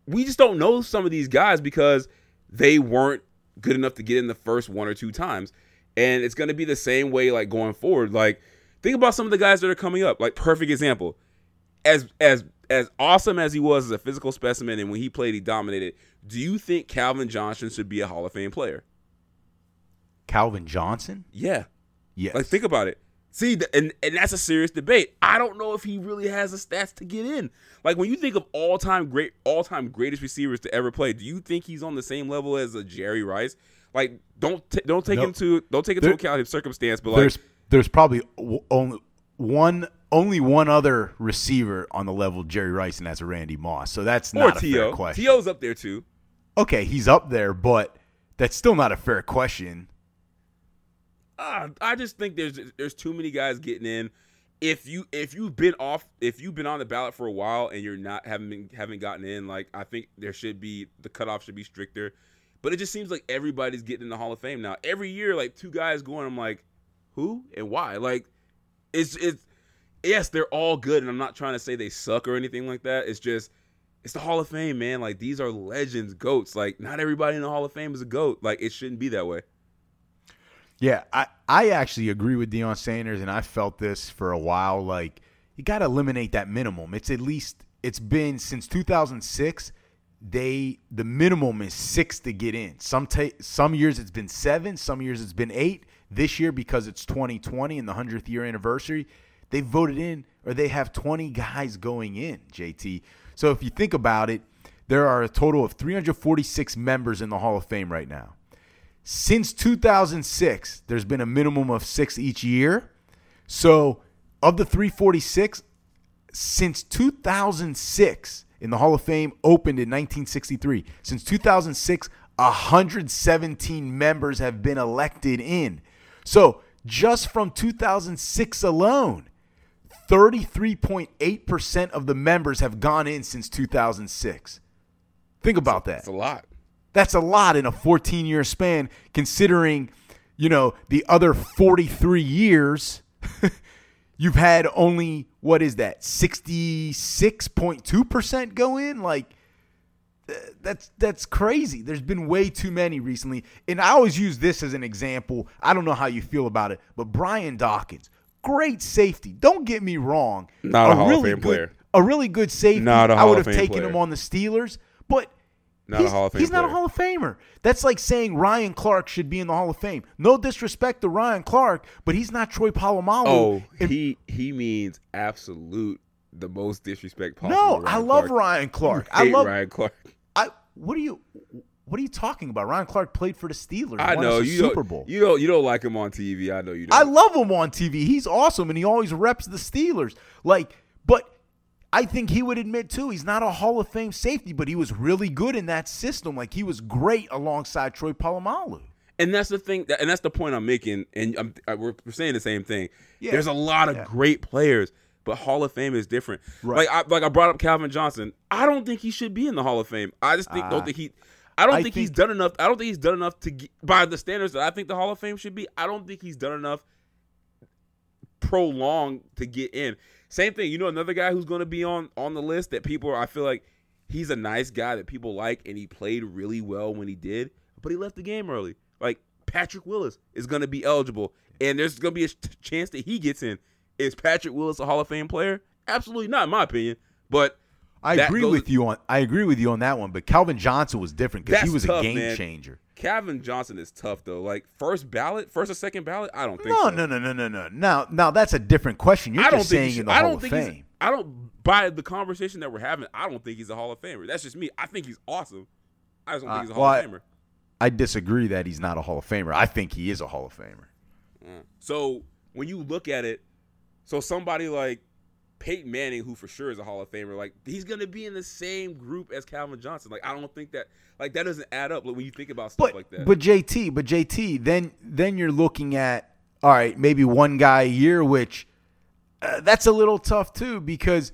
S2: we just don't know some of these guys because they weren't good enough to get in the first one or two times. And it's going to be the same way like going forward. Like think about some of the guys that are coming up. Like perfect example. As as as awesome as he was as a physical specimen and when he played he dominated, do you think Calvin Johnson should be a Hall of Fame player?
S1: Calvin Johnson?
S2: Yeah.
S1: Yes.
S2: Like think about it. See, and and that's a serious debate. I don't know if he really has the stats to get in. Like when you think of all time great, all time greatest receivers to ever play, do you think he's on the same level as a Jerry Rice? Like don't t- don't take
S1: No.
S2: into don't take into account his circumstance, but like
S1: there's there's probably only one only one other receiver on the level of Jerry Rice, and that's Randy Moss. So that's not a fair question.
S2: T.O.'s up there too.
S1: okay, he's up there, but that's still not a fair question.
S2: Uh, I just think there's there's too many guys getting in. If you if you've been off if you've been on the ballot for a while and you're not haven't been, haven't gotten in, like I think there should be the cutoff should be stricter. But it just seems like everybody's getting in the Hall of Fame now. Every year, like two guys going, I'm like, who and why? Like, it's it's yes, they're all good, and I'm not trying to say they suck or anything like that. It's just it's the Hall of Fame, man. Like these are legends, goats. Like not everybody in the Hall of Fame is a goat. Like it shouldn't be that way.
S1: Yeah, I, I actually agree with Deion Sanders, and I felt this for a while. Like, you got to eliminate that minimum. It's at least, it's been since 2006. They the minimum is six to get in. Some ta- some years it's been seven, some years it's been eight. This year because it's 2020 and the hundredth year anniversary, they voted in or they have 20 guys going in. JT. So if you think about it, there are a total of 346 members in the Hall of Fame right now. Since 2006, there's been a minimum of six each year. So, of the 346, since 2006, in the Hall of Fame opened in 1963, since 2006, 117 members have been elected in. So, just from 2006 alone, 33.8% of the members have gone in since 2006. Think about that.
S2: It's a lot.
S1: That's a lot in a 14 year span, considering, you know, the other 43 years, you've had only, what is that, 66.2% go in? Like, that's that's crazy. There's been way too many recently, and I always use this as an example. I don't know how you feel about it, but Brian Dawkins, great safety. Don't get me wrong,
S2: Not a Hall of Fame
S1: good,
S2: player.
S1: a really good safety.
S2: Not a
S1: I
S2: Hall
S1: would have taken
S2: player.
S1: him on the Steelers, but
S2: Not a
S1: he's,
S2: Hall of Fame
S1: he's not a. Hall of Famer. That's like saying Ryan Clark should be in the Hall of Fame. No disrespect to Ryan Clark, but he's not Troy Polamalu.
S2: Oh,
S1: And-
S2: he he means absolute the most disrespect possible.
S1: no,
S2: to
S1: I love
S2: Clark.
S1: Ryan Clark. I love
S2: Ryan Clark.
S1: I what do you What are you talking about? Ryan Clark played for the Steelers.
S2: I know you
S1: Super Bowl.
S2: You don't you don't like him on TV. I know you don't.
S1: I love him on TV. He's awesome, and he always reps the Steelers. Like, but I think he would admit too, he's not a Hall of Fame safety, but he was really good in that system. Like, he was great alongside Troy Polamalu.
S2: And that's the thing, and that's the point I'm making. And I'm, we're we're saying the same thing.
S1: Yeah.
S2: There's a lot of
S1: Yeah.
S2: great players, but Hall of Fame is different.
S1: Right.
S2: Like I, like I brought up Calvin Johnson. I don't think he should be in the Hall of Fame. I just think don't
S1: Ah.
S2: think he. I don't
S1: I
S2: think, he's done enough. I don't think he's done enough to get, by the standards that I think the Hall of Fame should be. I don't think he's done enough prolong to get in. Same thing. You know, another guy who's going to be on on the list that people. I feel like he's a nice guy that people like, and he played really well when he did, but he left the game early. Like Patrick Willis is going to be eligible, and there's going to be a chance that he gets in. Is Patrick Willis a Hall of Fame player? Absolutely not, in my opinion. But
S1: I
S2: That
S1: agree
S2: goes-
S1: with you on I agree with you on that one, but Calvin Johnson was different because he was
S2: tough,
S1: a game
S2: man.
S1: changer.
S2: Calvin Johnson is tough though. Like first ballot, first or second ballot, I don't think
S1: No,
S2: so.
S1: no, no, no, no, no. Now, now that's a different question. You're
S2: I don't
S1: just
S2: think
S1: saying
S2: should,
S1: in the
S2: I
S1: Hall
S2: don't
S1: of
S2: think
S1: Fame.
S2: I don't by the conversation that we're having. I don't think he's a Hall of Famer. That's just me. I think he's awesome. I just don't
S1: Uh,
S2: think he's a Hall
S1: well,
S2: of Famer.
S1: I disagree that he's not a Hall of Famer. I think he is a Hall of Famer.
S2: So when you look at it, so somebody like Peyton Manning, who for sure is a Hall of Famer, like he's gonna be in the same group as Calvin Johnson. Like I don't think that like that doesn't add up like, when you think about stuff
S1: But
S2: like that.
S1: but JT, but JT, then then you're looking at all right, maybe one guy a year, which uh, that's a little tough too because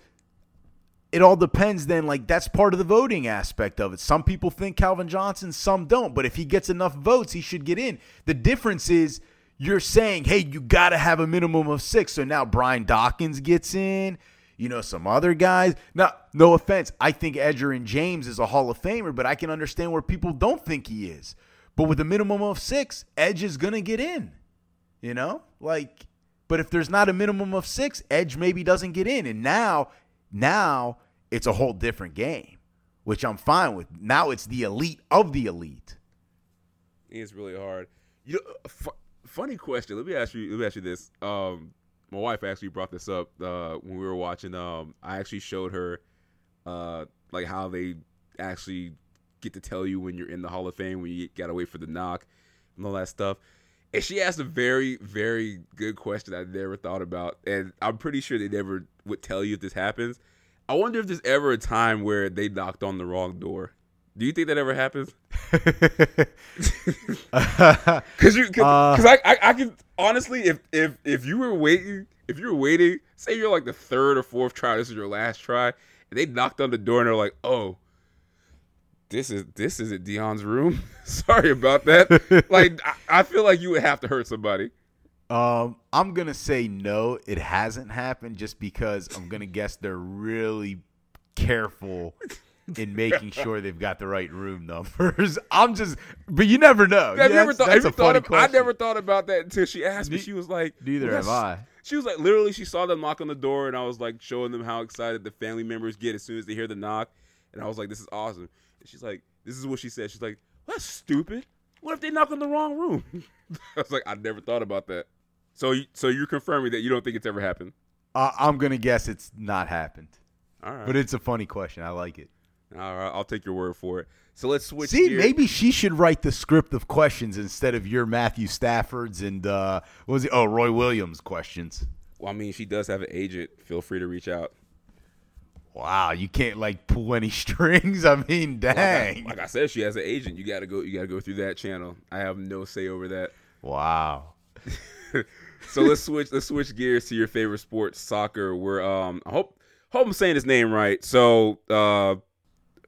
S1: it all depends. Then like that's part of the voting aspect of it. Some people think Calvin Johnson, some don't. But if he gets enough votes, he should get in. The difference is you're saying, hey, you got to have a minimum of six. So now Brian Dawkins gets in. You know, some other guys. Now, no offense. I think Edgerrin James is a Hall of Famer, but I can understand where people don't think he is. But with a minimum of six, Edge is going to get in. You know? Like, but if there's not a minimum of six, Edge maybe doesn't get in. And now, now it's a whole different game, which I'm fine with. Now it's the elite of the elite.
S2: It's really hard. You know, uh, fu- funny question. Let me ask you. Let me ask you this. Um, my wife actually brought this up uh, when we were watching. Um, I actually showed her uh, like how they actually get to tell you when you're in the Hall of Fame when you gotta wait for the knock and all that stuff. And she asked a very, very good question I never thought about, and I'm pretty sure they never would tell you if this happens. I wonder if there's ever a time where they knocked on the wrong door. Do you think that ever happens? Cause you, cause,
S1: Uh,
S2: I, I, I can honestly, if if if you were waiting, if you were waiting, say you're like the third or fourth try, this is your last try, and they knocked on the door and they're like, oh, this is this isn't Deion's room. Sorry about that. like I, I feel like you would have to hurt somebody.
S1: Um, I'm gonna say no, it hasn't happened just because I'm gonna guess they're really careful in making sure they've got the right room numbers. I'm just, but you never know.
S2: I've
S1: Yeah,
S2: never thought.
S1: that's
S2: have
S1: a
S2: you thought of, I never thought about that until she asked me. She was like,
S1: Neither
S2: "Well,
S1: have I.
S2: She was like, literally, she saw them knock on the door, and I was like, showing them how excited the family members get as soon as they hear the knock, and I was like, this is awesome. And she's like, this is what she said. She's like, well, that's stupid. What if they knock on the wrong room? I was like, I never thought about that. So, you- so you're confirming that you don't think it's ever happened?
S1: Uh, I'm gonna guess it's not happened,
S2: All right,
S1: but it's a funny question. I like it.
S2: All right, I'll take your word for it. So let's switch.
S1: See,
S2: gears.
S1: maybe she should write the script of questions instead of your Matthew Stafford's and uh, what was it? Oh, Roy Williams questions.
S2: Well, I mean, she does have an agent. Feel free to reach out.
S1: Wow, you can't like pull any strings. I mean,
S2: Like I,
S1: dang.
S2: like I said, she has an agent. You gotta go. You gotta go through that channel. I have no say over that.
S1: Wow.
S2: So let's switch. Let's switch gears to your favorite sport, soccer. Where um, I hope hope I'm saying his name right. So uh,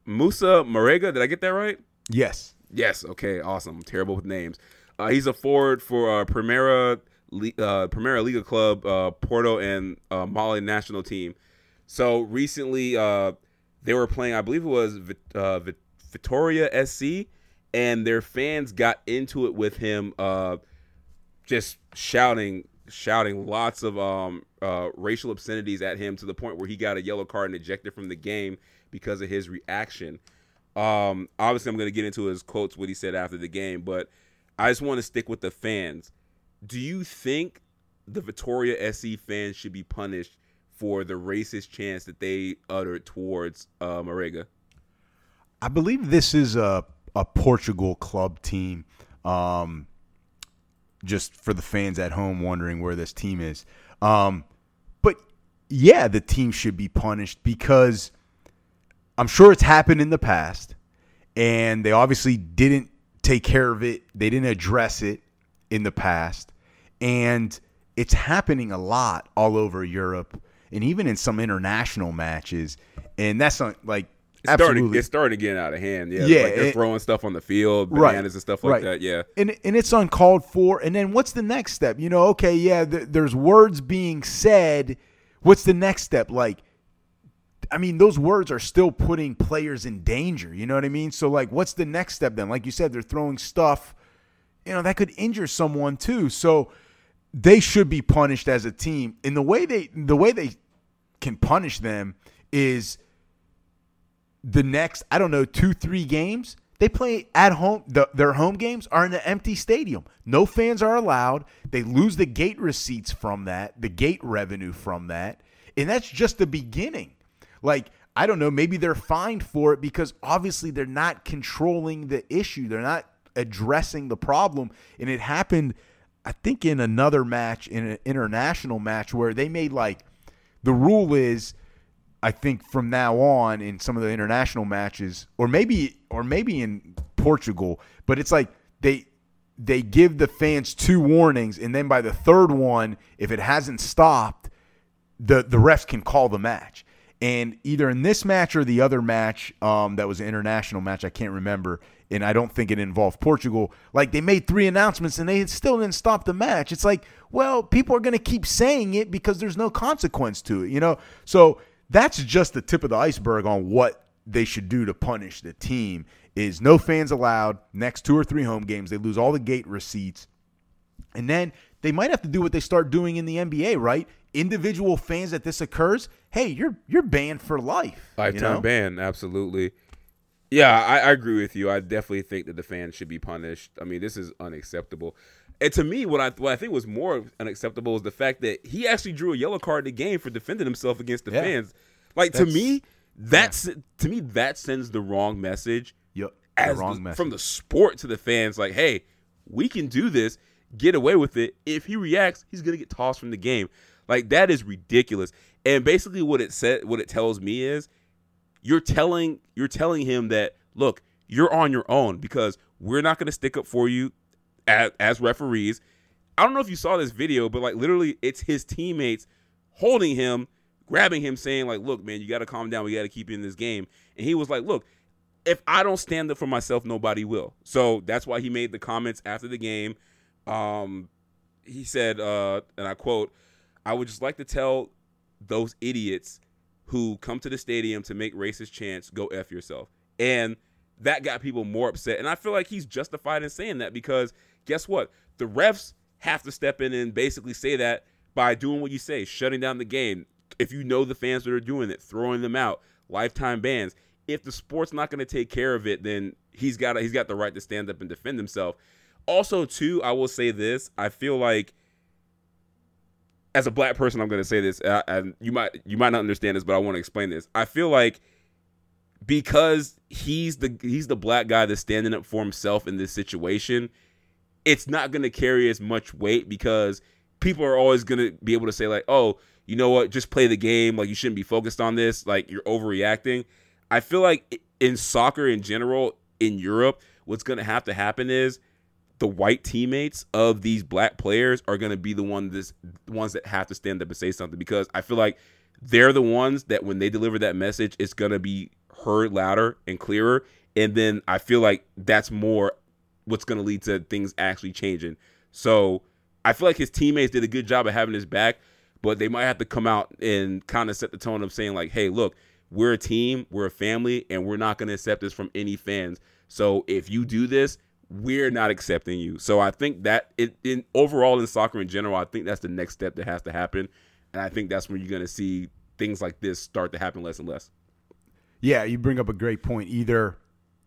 S2: Moussa Marega. Did I get that right?
S1: Yes.
S2: Yes. Okay. Awesome. I'm terrible with names. Uh, he's a forward for uh, Primera Le- uh, Primeira Liga club, uh, Porto and uh, Mali national team. So recently, uh, they were playing. I believe it was Vit- uh, Vitoria SC, and their fans got into it with him, uh, just shouting, shouting lots of um, uh, racial obscenities at him to the point where he got a yellow card and ejected from the game because of his reaction. Um, obviously, I'm going to get into his quotes, what he said after the game, but I just want to stick with the fans. Do you think the Victoria SC fans should be punished for the racist chants that they uttered towards uh, Marega?
S1: I believe this is a a Portugal club team. Um, just for the fans at home wondering where this team is. Um, but yeah, the team should be punished because I'm sure it's happened in the past, and they obviously didn't take care of it. They didn't address it in the past, and it's happening a lot all over Europe and even in some international matches. And that's not like
S2: it's absolutely. Starting, it's starting to get out of hand. Yeah, yeah like they're it, throwing stuff on the field, bananas right, and stuff like right. that. Yeah,
S1: and and it's uncalled for. And then what's the next step? You know, okay, yeah, th- there's words being said. What's the next step? Like, I mean, those words are still putting players in danger. You know what I mean? So, like, what's the next step then? Like you said, they're throwing stuff. You know, that could injure someone too. So they should be punished as a team. In the way they the way they can punish them is the next, I don't know, two, three games, they play at home. The, their home games are in an empty stadium. No fans are allowed. They lose the gate receipts from that, the gate revenue from that. And that's just the beginning. Like, I don't know, maybe they're fined for it because obviously they're not controlling the issue. They're not addressing the problem. And it happened, I think, in another match, in an international match, where they made like the rule is I think from now on in some of the international matches, or maybe or maybe in Portugal, but it's like they they give the fans two warnings, and then by the third one, if it hasn't stopped, the the refs can call the match. And either in this match or the other match um, that was an international match, I can't remember, and I don't think it involved Portugal. Like they made three announcements and they still didn't stop the match. It's like, well, people are going to keep saying it because there's no consequence to it, you know. So that's just the tip of the iceberg on what they should do to punish the team is no fans allowed next two or three home games they lose all the gate receipts and then they might have to do what they start doing in the NBA right individual fans that this occurs hey you're you're banned for life
S2: lifetime you know? ban absolutely yeah I, I agree with you I definitely think that the fans should be punished I mean this is unacceptable and to me, what I what I think was more unacceptable is the fact that he actually drew a yellow card in the game for defending himself against the yeah. fans. Like That's, to me, that's yeah. to me that sends the wrong message.
S1: Yep,
S2: as
S1: wrong
S2: the,
S1: message
S2: from the sport to the fans. Like, hey, we can do this. Get away with it. If he reacts, he's gonna get tossed from the game. Like that is ridiculous. And basically, what it said, what it tells me is, you're telling you're telling him that look, you're on your own because we're not gonna stick up for you as, as referees. I don't know if you saw this video, but like literally, it's his teammates holding him, grabbing him, saying like, "Look, man, you got to calm down. We got to keep you in this game." And he was like, "Look, if I don't stand up for myself, nobody will." So that's why he made the comments after the game. Um, he said, uh, and I quote, "I would just like to tell those idiots who come to the stadium to make racist chants, go f yourself." And that got people more upset. And I feel like he's justified in saying that because guess what? The refs have to step in and basically say that by doing what you say, shutting down the game. If you know the fans that are doing it, throwing them out, lifetime bans. If the sport's not going to take care of it, then he's got he's got the right to stand up and defend himself. Also, too, I will say this: I feel like as a black person, I'm going to say this, and you might you might not understand this, but I want to explain this. I feel like because he's the he's the black guy that's standing up for himself in this situation it's not going to carry as much weight because people are always going to be able to say like, "Oh, you know what? Just play the game. Like you shouldn't be focused on this. Like you're overreacting." I feel like in soccer in general in Europe, what's going to have to happen is the white teammates of these black players are going to be the ones this, ones that have to stand up and say something because I feel like they're the ones that when they deliver that message, it's going to be heard louder and clearer. And then I feel like that's more what's going to lead to things actually changing. So I feel like his teammates did a good job of having his back, but they might have to come out and kind of set the tone of saying like, "Hey, look, we're a team, we're a family, and we're not going to accept this from any fans. So if you do this, we're not accepting you." So I think that it in overall in soccer in general, I think that's the next step that has to happen, and I think that's when you're going to see things like this start to happen less and less.
S1: Yeah, you bring up a great point. Either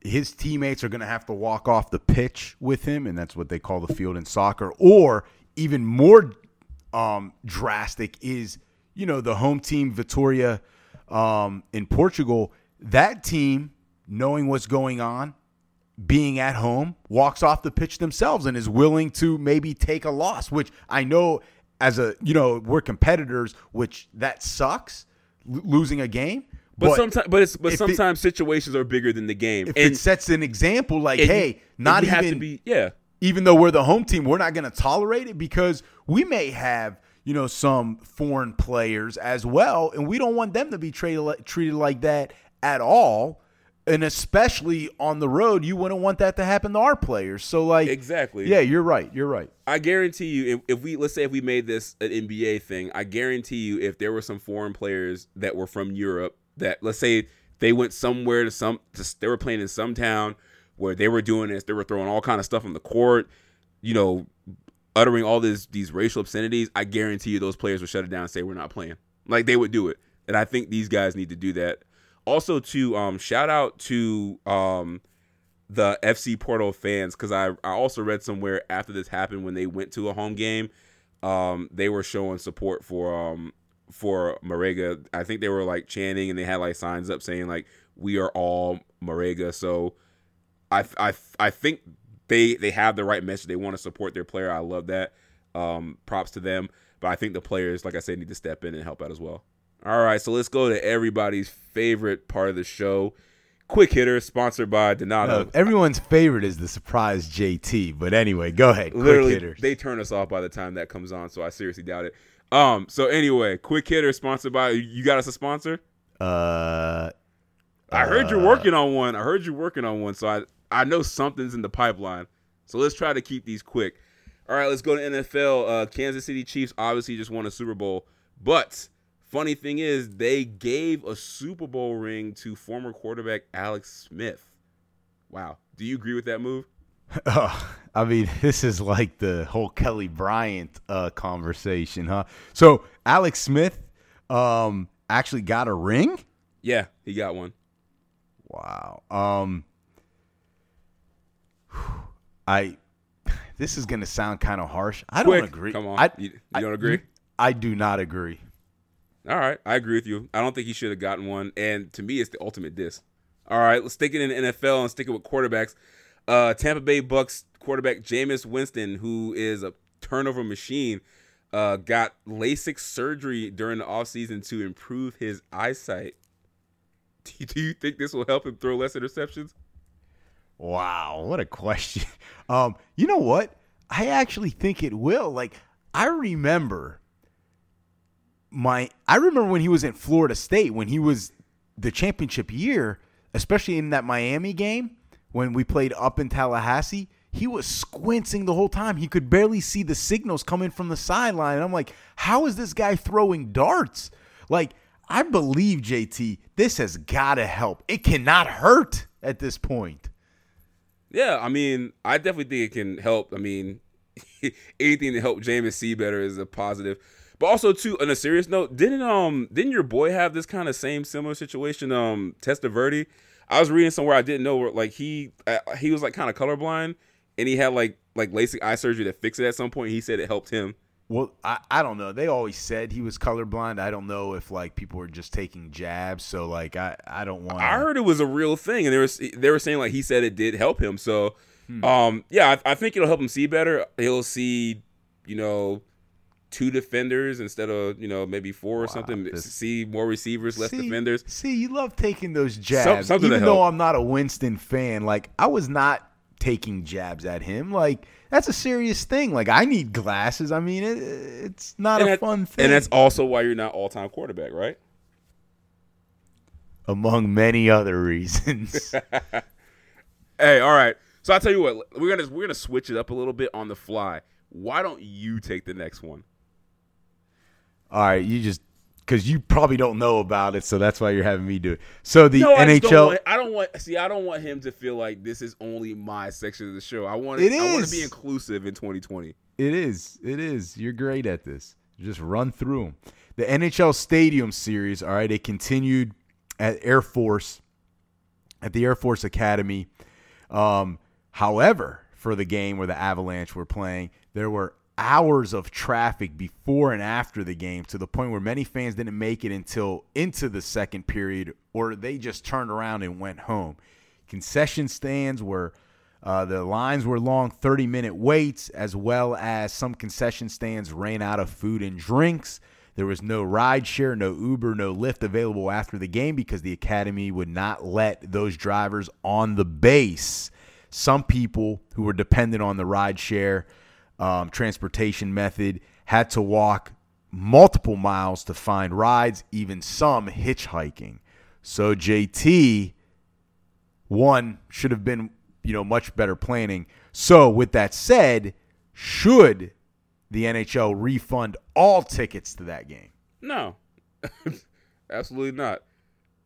S1: his teammates are going to have to walk off the pitch with him, and that's what they call the field in soccer. Or even more um, drastic is, you know, the home team, Vitoria um, in Portugal. That team, knowing what's going on, being at home, walks off the pitch themselves and is willing to maybe take a loss, which I know as a, you know, we're competitors, which that sucks l- losing a game.
S2: But, sometimes, but it's but
S1: if it-
S2: situations are bigger than the game.
S1: if
S2: and
S1: it sets an example, like,
S2: you-
S1: hey, not even
S2: have to be yeah.
S1: even though we're the home team, we're not going to tolerate it because we may have, you know, some foreign players as well, and we don't want them to be treated treated like that at all. And especially on the road, you wouldn't want that to happen to our players. So, like,
S2: Exactly.
S1: yeah, you're right. You're right.
S2: I guarantee you, if, if we let's say if we made this an NBA thing, I guarantee you, if there were some foreign players that were from Europe, that let's say they went somewhere to some, to, they were playing in some town where they were doing this, they were throwing all kind of stuff on the court, you know, uttering all these these racial obscenities. I guarantee you, those players would shut it down and say we're not playing. Like they would do it, and I think these guys need to do that. Also, to um, shout out to um, the FC Porto fans because I, I also read somewhere after this happened when they went to a home game, um, they were showing support for um for Marega. I think they were like chanting and they had like signs up saying like we are all Marega. So I I I think they they have the right message. They want to support their player. I love that. Um, props to them. But I think the players, like I said, need to step in and help out as well. All right, so let's go to everybody's favorite part of the show. Quick hitter, sponsored by Donato.
S1: Uh, everyone's favorite is the surprise JT. But anyway, go ahead.
S2: Literally,
S1: Quick hitters.
S2: they turn us off by the time that comes on, so I seriously doubt it. Um, so anyway, quick hitter sponsored by you got us a sponsor?
S1: uh,
S2: I heard you're working on one. I heard you're working on one, so I I know something's in the pipeline. So let's try to keep these quick. All right, let's go to NFL. Uh, Kansas City Chiefs obviously just won a Super Bowl, but funny thing is they gave a Super Bowl ring to former quarterback Alex Smith. Wow, do you agree with that move?
S1: Oh, I mean, this is like the whole Kelly Bryant uh, conversation, huh? So Alex Smith um, actually got a ring.
S2: Yeah, he got one.
S1: Wow. Um, I. This is gonna sound kind of harsh. I don't
S2: Quick,
S1: agree.
S2: Come on,
S1: I,
S2: you, you don't agree?
S1: I do not agree.
S2: All right, I agree with you. I don't think he should have gotten one. And to me, it's the ultimate diss. All right, let's stick it in the NFL and stick it with quarterbacks. Uh, Tampa Bay Bucs quarterback Jameis Winston, who is a turnover machine, uh, got LASIK surgery during the offseason to improve his eyesight. Do you, think this will help him throw less interceptions?
S1: Wow, what a question. Um, you know what? I actually think it will. Like, I remember my I remember when he was in Florida State when he was the championship year, especially in that Miami game when we played up in Tallahassee. He was squinting the whole time. He could barely see the signals coming from the sideline. And I'm like, how is this guy throwing darts? Like, I believe JT, this has got to help. It cannot hurt at this point.
S2: Yeah, I mean, I definitely think it can help. I mean, anything to help Jameis see better is a positive. But also, too, on a serious note, didn't um didn't your boy have this kind of same similar situation? Um, Testaverde, I was reading somewhere I didn't know where like he uh, he was like kind of colorblind, and he had like like LASIK eye surgery to fix it at some point. He said it helped him.
S1: Well, I, I don't know. They always said he was colorblind. I don't know if like people were just taking jabs. So like I, I don't want.
S2: I heard it was a real thing, and they were they were saying like he said it did help him. So, um, yeah, I, I think it'll help him see better. He'll see, you know, two defenders instead of you know maybe four or something.
S1: this-
S2: see more receivers, less
S1: see,
S2: defenders.
S1: See, you love taking those jabs.
S2: to
S1: Even though. I'm not a Winston fan, like I was not taking jabs at him. Like that's a serious thing. Like I need glasses. I mean, it, it's not
S2: And
S1: a
S2: that-
S1: fun thing.
S2: And that's also why you're not all time quarterback, right?
S1: among many other reasons.
S2: Hey, all right. So I tell you what, we're gonna we're gonna switch it up a little bit on the fly. Why don't you take the next one?
S1: All right, you just because you probably don't know about it, so that's why you're having me do it. So the
S2: No, I don't
S1: NHL.
S2: want, I don't want. See, I don't want him to feel like this is only my section of the show. I want.
S1: It
S2: I want to be inclusive in 2020.
S1: It is. It is. You're great at this. Just run through them. The NHL Stadium Series, all right, it continued at Air Force, at the Air Force Academy. Um, however, for the game where the Avalanche were playing, there were hours of traffic before and after the game to the point where many fans didn't make it until into the second period or they just turned around and went home. Concession stands were Uh, the lines were long, 30 minute waits, as well as some concession stands ran out of food and drinks. There was no ride share, no Uber, no Lyft available after the game because the academy would not let those drivers on the base. Some people who were dependent on the ride share um, transportation method had to walk multiple miles to find rides, even some hitchhiking. So JT, one should have been, you know, much better planning. So with that said, should the NHL refund all tickets to that game?
S2: No, absolutely not.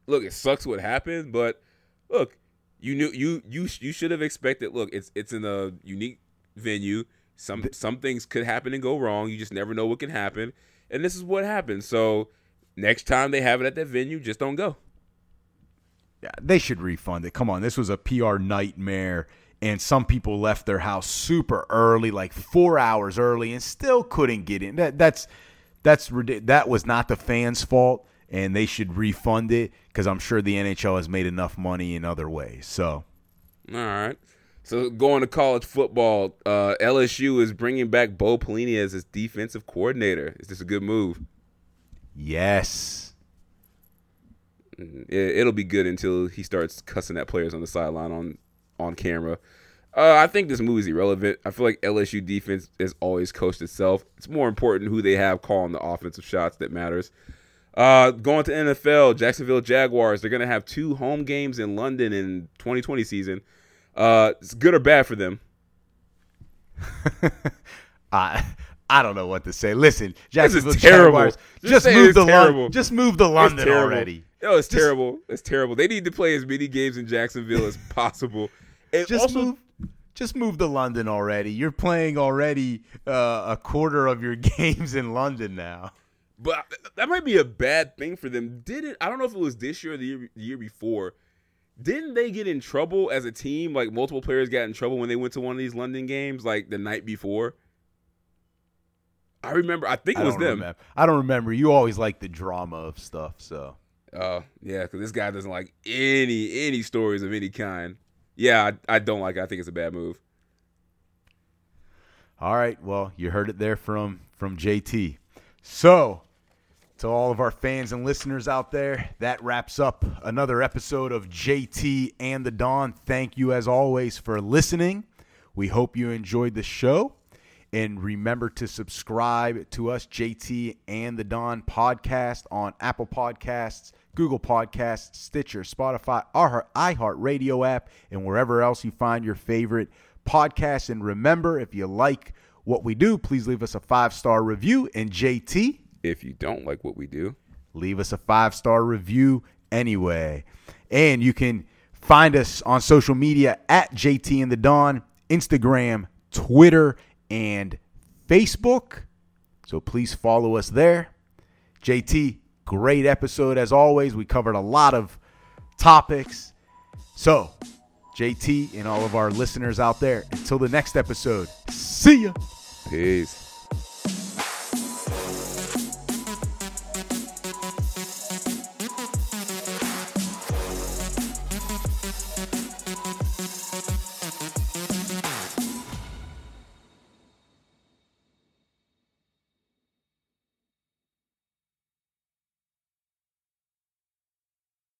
S2: Look, it sucks what happened, but look, you knew you you you should have expected. Look, it's it's in a unique venue. Some some things could happen and go wrong. You just never know what can happen, and this is what happened. So next time they have it at that venue, just don't go.
S1: Yeah, they should refund it. Come on, this was a PR nightmare and some people left their house super early, like four hours early, and still couldn't get in. That that's that's that was not the fans' fault, and they should refund it because I'm sure the NHL has made enough money in other ways. So,
S2: all right. So going to college football, uh, LSU is bringing back Bo Pelini as its defensive coordinator. Is this a good move?
S1: Yes.
S2: Mm, it'll be good until he starts cussing at players on the sideline on on camera. Uh, I think this move is irrelevant. I feel like LSU defense has always coached itself. It's more important who they have calling the offensive shots that matters. Uh, going to NFL, Jacksonville Jaguars. They're gonna have two home games in London in 2020 season. Uh, it's good or bad for them.
S1: I I don't know what to say. Listen, Jacksonville Jaguars, just, just move the London. Just move the London already.
S2: Oh, it's just, terrible. It's terrible. They need to play as many games in Jacksonville as possible.
S1: And just also, move just move to London already. You're playing already uh, a quarter of your games in London now.
S2: But that might be a bad thing for them. Did it? I don't know if it was this year or the year, the year before. Didn't they get in trouble as a team? Like multiple players got in trouble when they went to one of these London games, like the night before. I remember. I think it was them.
S1: Remember. I don't remember. You always like the drama of stuff, so.
S2: Oh uh, yeah, because this guy doesn't like any any stories of any kind yeah, I, I don't like it. I think it's a bad move.
S1: All right. Well, you heard it there from from JT. So, to all of our fans and listeners out there, that wraps up another episode of JT and the Don. Thank you as always for listening. We hope you enjoyed the show. And remember to subscribe to us, JT and the Don podcast on Apple Podcasts, Google Podcasts, Stitcher, Spotify, our iHeartRadio app, and wherever else you find your favorite podcasts. And remember, if you like what we do, please leave us a five star review. And JT,
S2: if you don't like what we do,
S1: leave us a five star review anyway. And you can find us on social media at JT and the Don, Instagram, Twitter, and Facebook. So please follow us there. JT, Great episode as always. We covered a lot of topics. So, JT and all of our listeners out there, until the next episode, see ya.
S2: Peace.